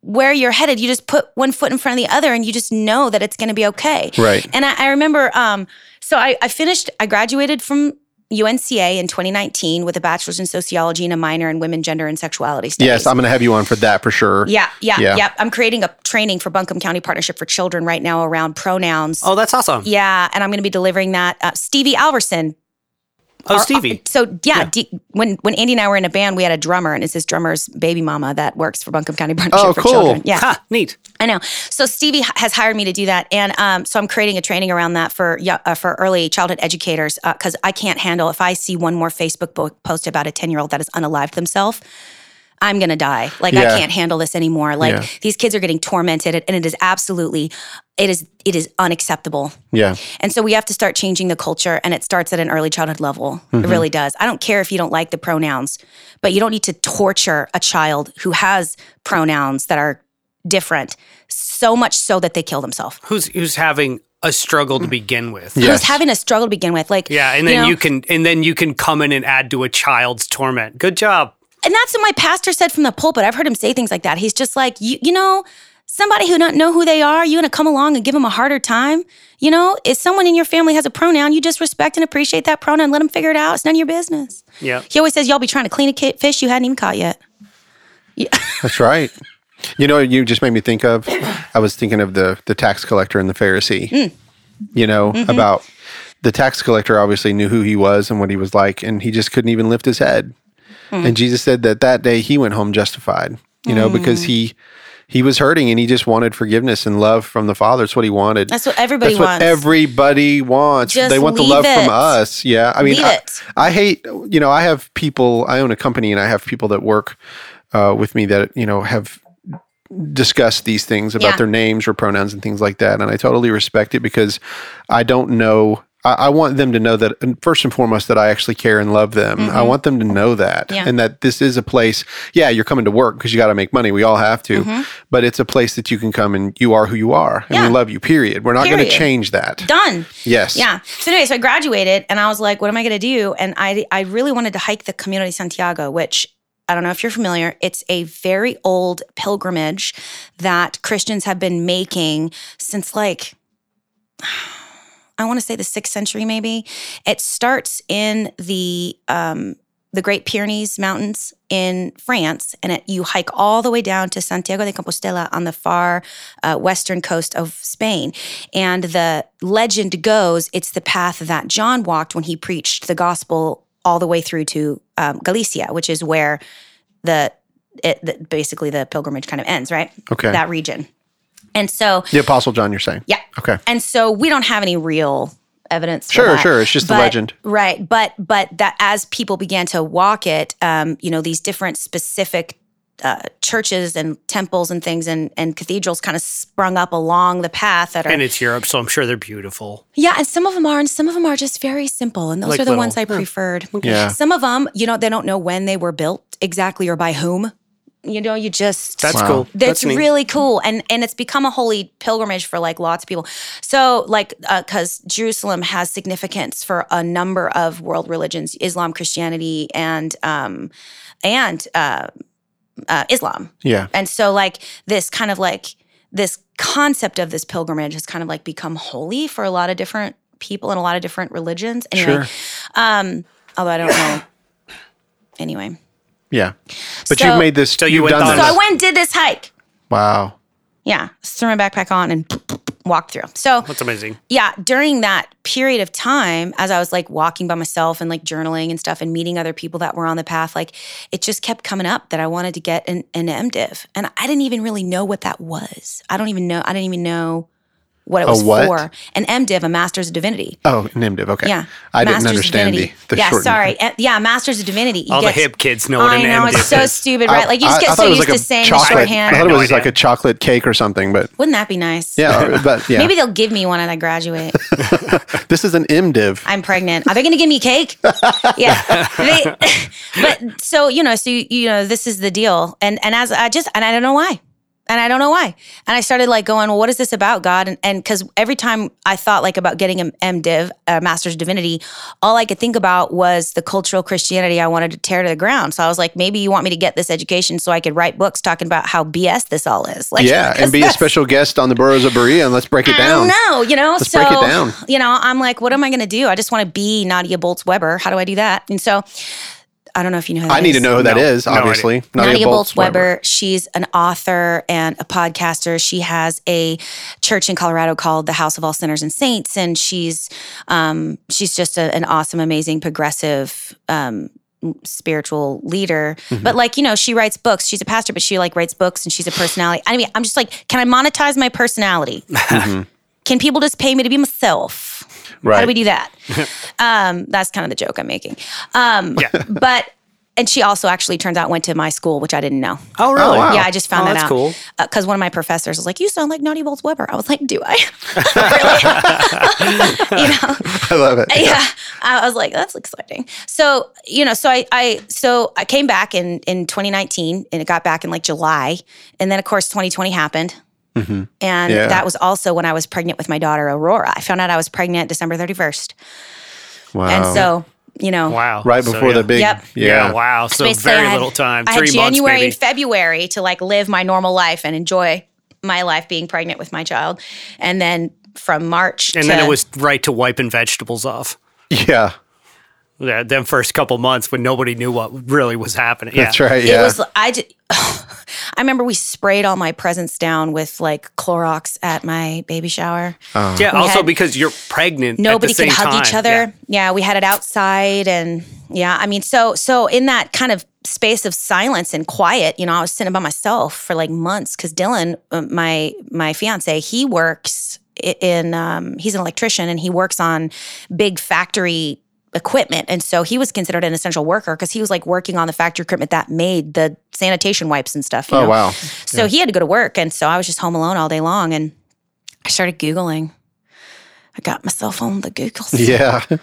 where you're headed. You just put one foot in front of the other, and you just know that it's going to be okay. Right. And I, I remember, um, so I, I finished. I graduated from UNCA in 2019 with a bachelor's in sociology and a minor in women, gender, and sexuality studies. Yes, I'm going to have you on for that for sure. Yeah, yeah, Yeah. yeah, I'm creating a training for Buncombe County Partnership for Children right now around pronouns. oh, that's awesome. Yeah, and I'm going to be delivering that. Uh, Stevie Alverson. Oh, our- Stevie. So yeah, Yeah. D- when when Andy and I were in a band, we had a drummer, and it's his drummer's baby mama that works for Buncombe County Partnership Oh, for cool. Children. Yeah, Ha, neat. I know. So Stevie has hired me to do that, and um, so I'm creating a training around that for uh, for early childhood educators because I can't handle if I see one more Facebook post about a ten year old that that is unalived themselves. I'm gonna die. Like Yeah. I can't handle this anymore. Like Yeah. these kids are getting tormented, and it is absolutely, it is it is unacceptable. Yeah. And so we have to start changing the culture, and it starts at an early childhood level. Mm-hmm. It really does. I don't care if you don't like the pronouns, but you don't need to torture a child who has pronouns that are different so much so that they kill themselves. Who's who's having a struggle to begin with? Yes. Who's having a struggle to begin with? Like, Yeah, and then know, you can and then you can come in and add to a child's torment. Good job. And that's what my pastor said from the pulpit. I've heard him say things like that. He's just like, you, you know, somebody who don't know who they are, you gonna come along and give them a harder time. You know, if someone in your family has a pronoun, you just respect and appreciate that pronoun. Let them figure it out. It's none of your business. Yeah. He always says, y'all be trying to clean a fish you hadn't even caught yet. Yeah. That's right. You know, you just made me think of. I was thinking of the the tax collector and the Pharisee. Mm. You know Mm-hmm. about the tax collector. Obviously knew who he was and what he was like, and he just couldn't even lift his head. Mm. And Jesus said that that day he went home justified. You know, because Mm. he he was hurting and he just wanted forgiveness and love from the Father. That's what he wanted. That's what everybody That's what wants. everybody wants. Just they want the love it. from us. Yeah. I mean, I. I hate, you know, I have people, I own a company and I have people that work uh, with me that, you know, have discussed these things about Yeah. their names or pronouns and things like that. And I totally respect it because I don't know. I, I want them to know that, first and foremost, that I actually care and love them. I want them to know that. Mm-hmm. Yeah. And that this is a place, yeah, you're coming to work because you got to make money. We all have to. But it's a place that you can come and you are who you are. And Mm-hmm. Yeah. we love you, period. We're not going to change that. Done. Yes. Yeah. So anyway, so I graduated and I was like, what am I going to do? And I I really wanted to hike the Camino de Santiago, which I don't know if you're familiar. It's a very old pilgrimage that Christians have been making since like I want to say the sixth century, maybe. It starts in the um, the Great Pyrenees Mountains in France, and it, you hike all the way down to Santiago de Compostela on the far uh, western coast of Spain. And the legend goes it's the path that John walked when he preached the gospel all the way through to um, Galicia, which is where the, it, the basically the pilgrimage kind of ends, right? Okay. That region. And so, The Apostle John, you're saying? yeah. Okay. And so we don't have any real evidence. For Sure, that. sure. It's just the legend. right? But but that as people began to walk it, um, you know, these different specific uh, churches and temples and things and and cathedrals kind of sprung up along the path that are And it's Europe, so I'm sure they're beautiful. yeah, and some of them are, and some of them are just very simple, and those Like are the little- ones I preferred. Yeah. Some of them, you know, they don't know when they were built exactly or by whom. You know, you just That's Wow. cool. that's That's really cool and and it's become a holy pilgrimage for like lots of people so like because jerusalem has significance for a number of world religions islam christianity and um and uh, uh islam Yeah. and so like this kind of like this concept of this pilgrimage has kind of like become holy for a lot of different people and a lot of different religions anyway Sure. um although i don't know anyway Yeah. But So- you've made this. So you you've went done on so this. i went and did this hike wow. yeah threw my backpack on and walked through so That's amazing. yeah, during that period of time, as I was like walking by myself and like journaling and stuff and meeting other people that were on the path, like it just kept coming up that I wanted to get an, an MDiv. And I didn't even really know what that was. I don't even know, I didn't even know what it A was what? for. An MDiv, a Master's of Divinity. Oh, an MDiv. Okay. Yeah. I didn't understand the, the yeah, sorry. Yeah, Master's of Divinity. You All the hip kids know what I an know, it's so stupid, right? Like you just I- I get thought so used like to a saying chocolate. shorthand. I thought it No was like a chocolate cake or something, but Wouldn't that be nice? yeah, but yeah. Maybe they'll give me one when I graduate. this is an MDiv. I'm pregnant. Are they going to give me cake? yeah. They, but so you know, so you, you know, this is the deal, and and as I just and I don't know why, and I don't know why, and I started like going, well, what is this about, God? And and because every time I thought like about getting an MDiv, a uh, Master's of Divinity, all I could think about was the cultural Christianity I wanted to tear to the ground. So I was like, maybe you want me to get this education so I could write books talking about how BS this all is. Like, yeah, and be a special guest on the Burros of Berea, and let's break it I down. don't you know. Let's so break it down. you know, I'm like, what am I going to do? I just want to be Nadia Bolz Weber. How do I do that? And so, I don't know if you know. Who that I need to know who that No, is. no obviously, Nadia, Bolz Weber. She's an author and a podcaster. She has a church in Colorado called the House of All Sinners and Saints, and she's um, she's just a, an awesome, amazing, progressive. Um, spiritual leader Mm-hmm. but like you know she writes books she's a pastor but she like writes books and she's a personality i mean i'm just like can i monetize my personality can people just pay me to be myself how do we do that? um, that's kind of the joke I'm making. Um, Yeah. But and she also actually turns out went to my school, which I didn't know. Oh, really? wow. Yeah, I just found Oh, that out. cool. Because one of my professors was like, "You sound like Nadia Bolz Weber." I was like, "Do I?" you know? I love it. yeah i was like that's exciting so you know so i i so i came back in in 2019 and it got back in like july and then of course 2020 happened Mm-hmm. and Yeah. that was also when i was pregnant with my daughter aurora i found out i was pregnant december 31st Wow. and so you know Wow. right So, before yeah. the big. Yep. Yeah. Yeah. Wow. So basically very had- little time. I had months january maybe. and february to like live my normal life and enjoy my life being pregnant with my child and then from march and to, then it was right to wiping vegetables off. Yeah. Yeah, them first couple months when nobody knew what really was happening. Yeah. That's right. It Yeah. was I just, I remember we sprayed all my presents down with like Clorox at my baby shower. Oh. Yeah. We Also had- because you're pregnant. Nobody at the could same hug each other. Yeah. Yeah. we had it outside and yeah, I mean so so in that kind of space of silence and quiet, you know, I was sitting by myself for like months cuz Dylan uh, my my fiance, he works in um he's an electrician and he works on big factory equipment and so he was considered an essential worker because he was like working on the factory equipment that made the sanitation wipes and stuff you Oh know? wow. So he had to go to work. And so I was just home alone all day long. And I started Googling. I got myself on the Googles. Yeah.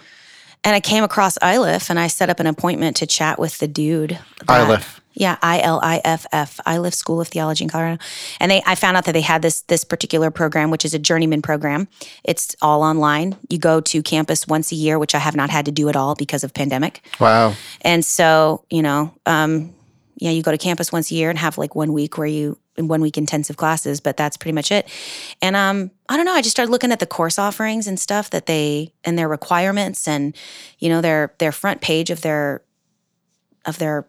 And I came across Iliff and I set up an appointment to chat with the dude. that- Iliff. Yeah, I L I F F. Iliff School of Theology in Colorado. And they I found out that they had this this particular program, which is a journeyman program. It's all online. You go to campus once a year, which I have not had to do at all because of pandemic. Wow. And so, you know, um, yeah, you go to campus once a year and have like one week where you one week intensive classes, but that's pretty much it. And um, I don't know. I just started looking at the course offerings and stuff that they and their requirements, and you know their their front page of their of their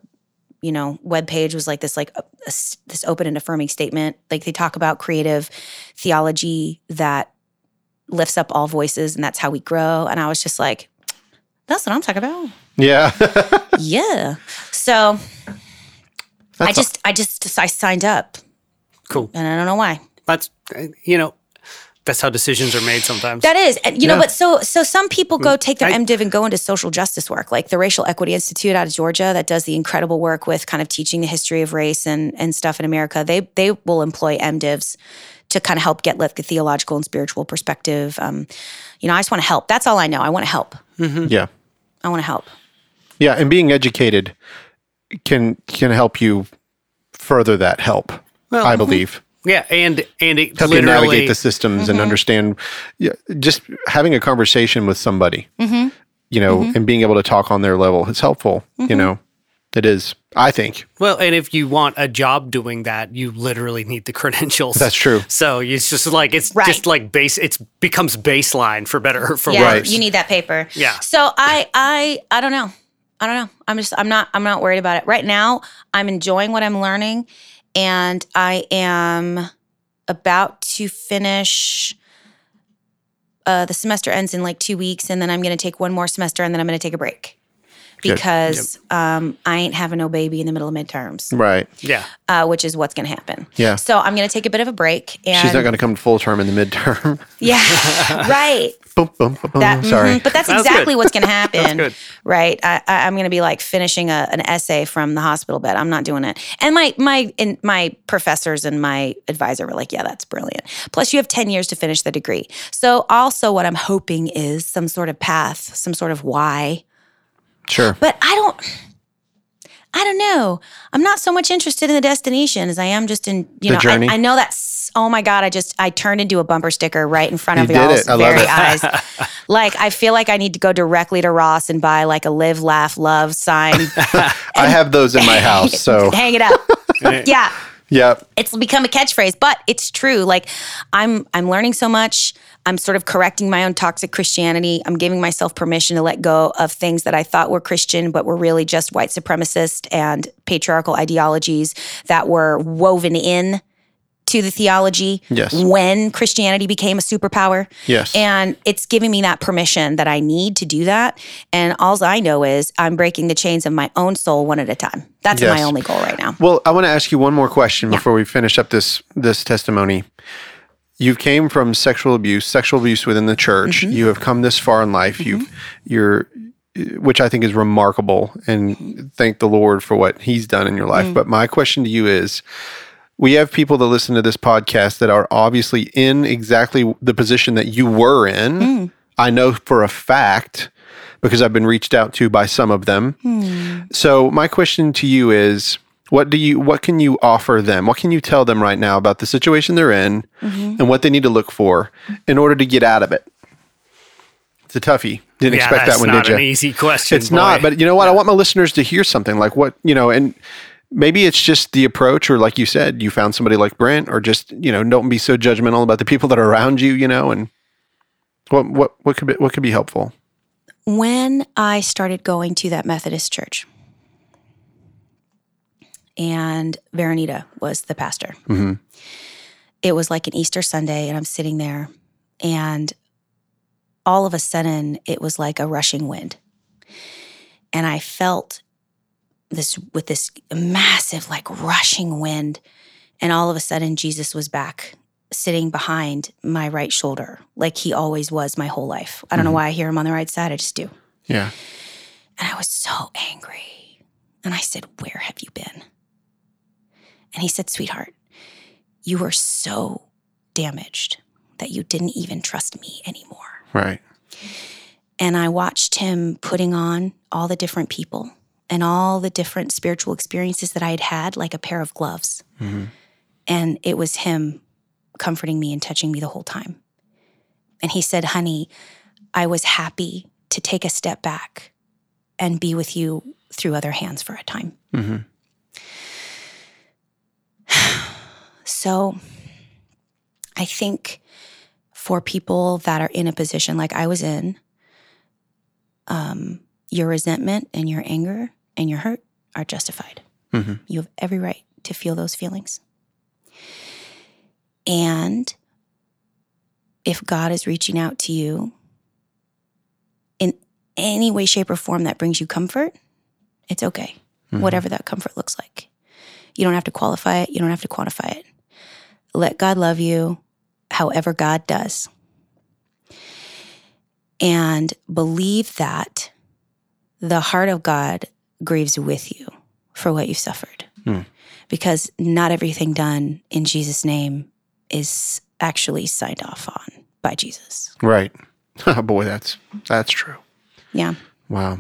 you know web page was like this like a, a s- this open and affirming statement. Like they talk about creative theology that lifts up all voices, and that's how we grow. And I was just like, that's what I'm talking about. Yeah. yeah. So I just I just I signed up, Cool. and I don't know why. That's uh, you know, that's how decisions are made sometimes. That is, and you know, but so so some people go take their I- MDiv and go into social justice work, like the Racial Equity Institute out of Georgia that does the incredible work with kind of teaching the history of race and and stuff in America. They they will employ MDivs to kind of help get like the theological and spiritual perspective. Um, you know, I just want to help. That's all I know. I want to help. yeah. I want to help. Yeah, and being educated can can help you further that help. Well, I believe yeah, and and it help you literally navigate the systems and mm-hmm. understand. Yeah, just having a conversation with somebody, mm-hmm. you know, mm-hmm. and being able to talk on their level is helpful. You know, it is. I think Well, and if you want a job doing that, you literally need the credentials. That's true. So it's just like it's Right. just like base. It becomes baseline for better or for yeah, worse. you need that paper. Yeah. So I I I don't know. I don't know. I'm just I'm not I'm not worried about it. Right now, I'm enjoying what I'm learning and I am about to finish uh, the semester ends in like two weeks, and then I'm going to take one more semester, and then I'm going to take a break Good. because um, I ain't having no baby in the middle of midterms, right. yeah. uh, which is what's going to happen. Yeah. So I'm going to take a bit of a break, and She's not going to come to full term in the midterm. yeah, right. boom, boom, boom, boom. That, Sorry. mhm, but that's That's exactly good. what's going to happen. good. Right. I, I, I'm going to be like finishing a, an essay from the hospital bed. I'm not doing it. And my my and my professors and my advisor were like, "Yeah, that's brilliant." Plus, you have 10 years to finish the degree. So, also, what I'm hoping is some sort of path, some sort of why. Sure. But I don't. I don't know. I'm not so much interested in the destination as I am just in you The know. journey? I, I know that's. Oh my god! I just I turned into a bumper sticker right in front of You did y'all's it. I love very it. eyes. Like I feel like I need to go directly to Ross and buy like a live, laugh, love sign, I have those in my house. So, hang it up. yeah, yeah. it's become a catchphrase, but it's true. Like I'm I'm learning so much. I'm sort of correcting my own toxic Christianity. I'm giving myself permission to let go of things that I thought were Christian but were really just white supremacist and patriarchal ideologies that were woven in to the theology Yes. when Christianity became a superpower. Yes. And it's giving me that permission that I need to do that. And all I know is I'm breaking the chains of my own soul one at a time. That's Yes. my only goal right now. Well, I want to ask you one more question before we finish up this this testimony. You came from sexual abuse, sexual abuse within the church. Mm-hmm. You have come this far in life. You've you're which I think is remarkable and thank the Lord for what he's done in your life. But my question to you is we have people that listen to this podcast that are obviously in exactly the position that you were in. Mm. I know for a fact because I've been reached out to by some of them. So my question to you is what do you what can you offer them? What can you tell them right now about the situation they're in and what they need to look for in order to get out of it? It's a toughie. Didn't yeah, expect that one, not did you? an easy question. It's not, but you know what? I want my listeners to hear something like what, you know, and maybe it's just the approach or like you said, you found somebody like Brent or just, you know, don't be so judgmental about the people that are around you, you know, and what what what could be what could be helpful? when I started going to that Methodist church, and Veronita was the pastor, mm-hmm. it was like an Easter Sunday, and I'm sitting there, and all of a sudden, it was like a rushing wind. And I felt this with this massive, like rushing wind. And all of a sudden, Jesus was back sitting behind my right shoulder, like he always was my whole life. I don't know mm-hmm. why I hear him on the right side, I just do. Yeah. And I was so angry. And I said, Where have you been? And he said, Sweetheart, you were so damaged that you didn't even trust me anymore. Right. And I watched him putting on all the different people and all the different spiritual experiences that I had had, like a pair of gloves. And it was him comforting me and touching me the whole time. And he said, Honey, I was happy to take a step back and be with you through other hands for a time. So I think for people that are in a position like I was in, um, your resentment and your anger and your hurt are justified. Mhm. You have every right to feel those feelings. And if God is reaching out to you in any way, shape, or form that brings you comfort, it's okay, whatever that comfort looks like. You don't have to qualify it, you don't have to quantify it. Let God love you however God does. And believe that the heart of God grieves with you for what you've suffered. Hmm. Because not everything done in Jesus' name is actually signed off on by Jesus. Right. Oh boy, that's that's true. Yeah. Wow.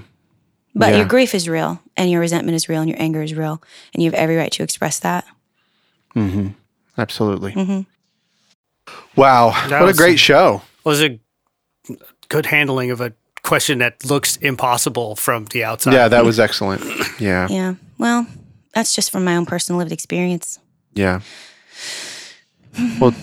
But Yeah. your grief is real and your resentment is real and your anger is real. And you have every right to express that. Mm-hmm. Absolutely. Mm-hmm. Wow. That what a was- great show. was a good handling of a question that looks impossible from the outside. Yeah, that was excellent. Yeah. Yeah. Well, that's just from my own personal lived experience. Yeah. Well,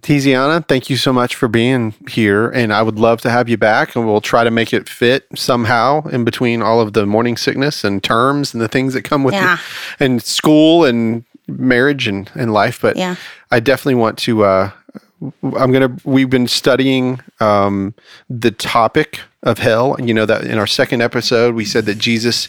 Tiziana, thank you so much for being here. And I would love to have you back, and we'll try to make it fit somehow in between all of the morning sickness and terms and the things that come with Yeah. it, and school and marriage and, and life. But Yeah. I definitely want to. Uh, I'm gonna. We've been studying um, the topic of hell. You know that in our second episode, we said that Jesus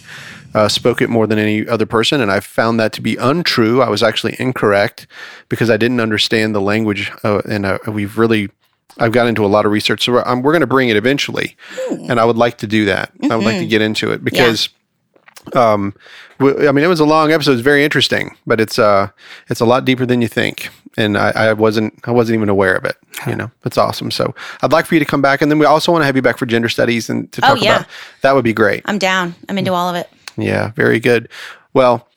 uh, spoke it more than any other person, and I found that to be untrue. I was actually incorrect because I didn't understand the language, uh, and uh, we've really. I've got into a lot of research, so we're, um, we're going to bring it eventually, and I would like to do that. I would like to get into it because um w- i mean it was a long episode it's very interesting but it's uh it's a lot deeper than you think and i, I wasn't i wasn't even aware of it you know it's awesome so i'd like for you to come back and then we also want to have you back for gender studies and to Oh, talk yeah. about that would be great I'm down. I'm into all of it. yeah very good well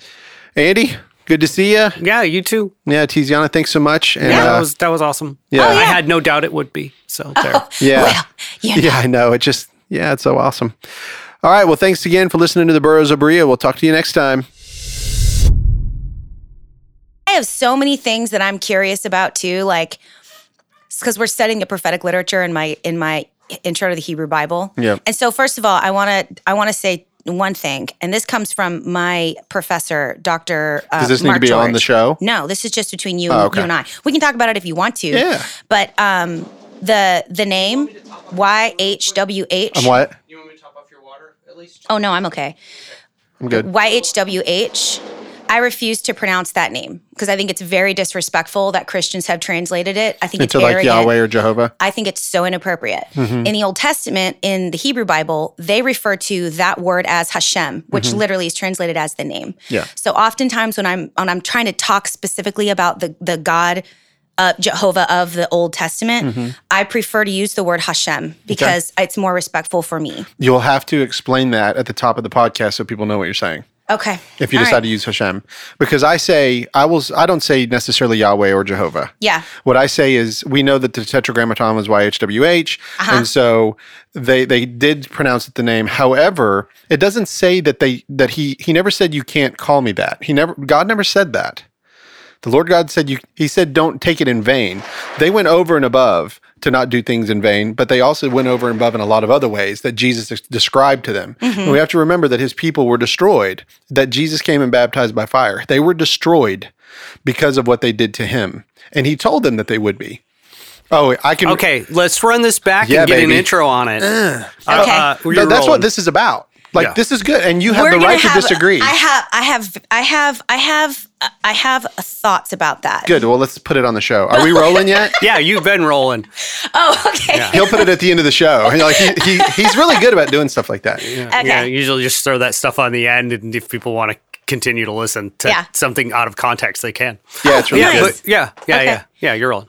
andy good to see you Yeah, you too. yeah tiziana thanks so much and that uh, was that was awesome. Yeah. Oh, I had no doubt it would be. So there. yeah Well, you yeah i know it just yeah it's so awesome all right well thanks again for listening to the burros of berea we'll talk to you next time I have so many things that I'm curious about too, like because we're studying the prophetic literature in my in my intro to the Hebrew Bible. Yep. And so first of all, I want to I want to say one thing, and this comes from my professor, Dr. Uh, does this need to be on the show No, this is just between you, Oh, okay. you and I. We can talk about it if you want to. Yeah. But um, the the name Y H W H. i'm what You want me to top off your water at least? Oh no, I'm okay. i'm good Y H W H. I refuse to pronounce that name because I think it's very disrespectful that Christians have translated it. I think it's like arrogant. yahweh or jehovah I think it's so inappropriate. Mm-hmm. In the Old Testament, in the Hebrew Bible, they refer to that word as Hashem, which literally is translated as the name. Mm-hmm. Yeah. So oftentimes when I'm when I'm trying to talk specifically about the the God uh, Jehovah of the Old Testament, Mm-hmm. I prefer to use the word Hashem because it's more respectful for me. You'll have to explain that at the top of the podcast so people know what you're saying. Okay. If you All decide right. to use Hashem, because I say I will. I don't say necessarily Yahweh or Jehovah. Yeah. What I say is we know that the Tetragrammaton was YHWH, Uh-huh. and so they they did pronounce it the name. However, it doesn't say that they that he he never said you can't call me that. He never God never said that. The Lord God said you he said don't take it in vain. They went over and above to not do things in vain, but they also went over and above in a lot of other ways that Jesus described to them. And we have to remember that his people were destroyed, that Jesus came and baptized by fire. They were destroyed because of what they did to him. And he told them that they would be. Oh, I can Okay, let's run this back Yeah, and get baby. an intro on it. Uh, Okay. uh, Th- you're that's what this is about. Like Yeah. this is good and you have We're the gonna right to disagree. I have, I have, I have, I have, I have thoughts about that. good. Well, let's put it on the show. Are we rolling yet? Yeah, you've been rolling. Oh, okay. He'll put it at the end of the show. And like he, he he's really good about doing stuff like that. Yeah, Okay. yeah, usually just throw that stuff on the end, and if people want to continue to listen to Yeah. something out of context, they can. Yeah, it's really yeah, good. but yeah, yeah, Okay. yeah, yeah. You're rolling.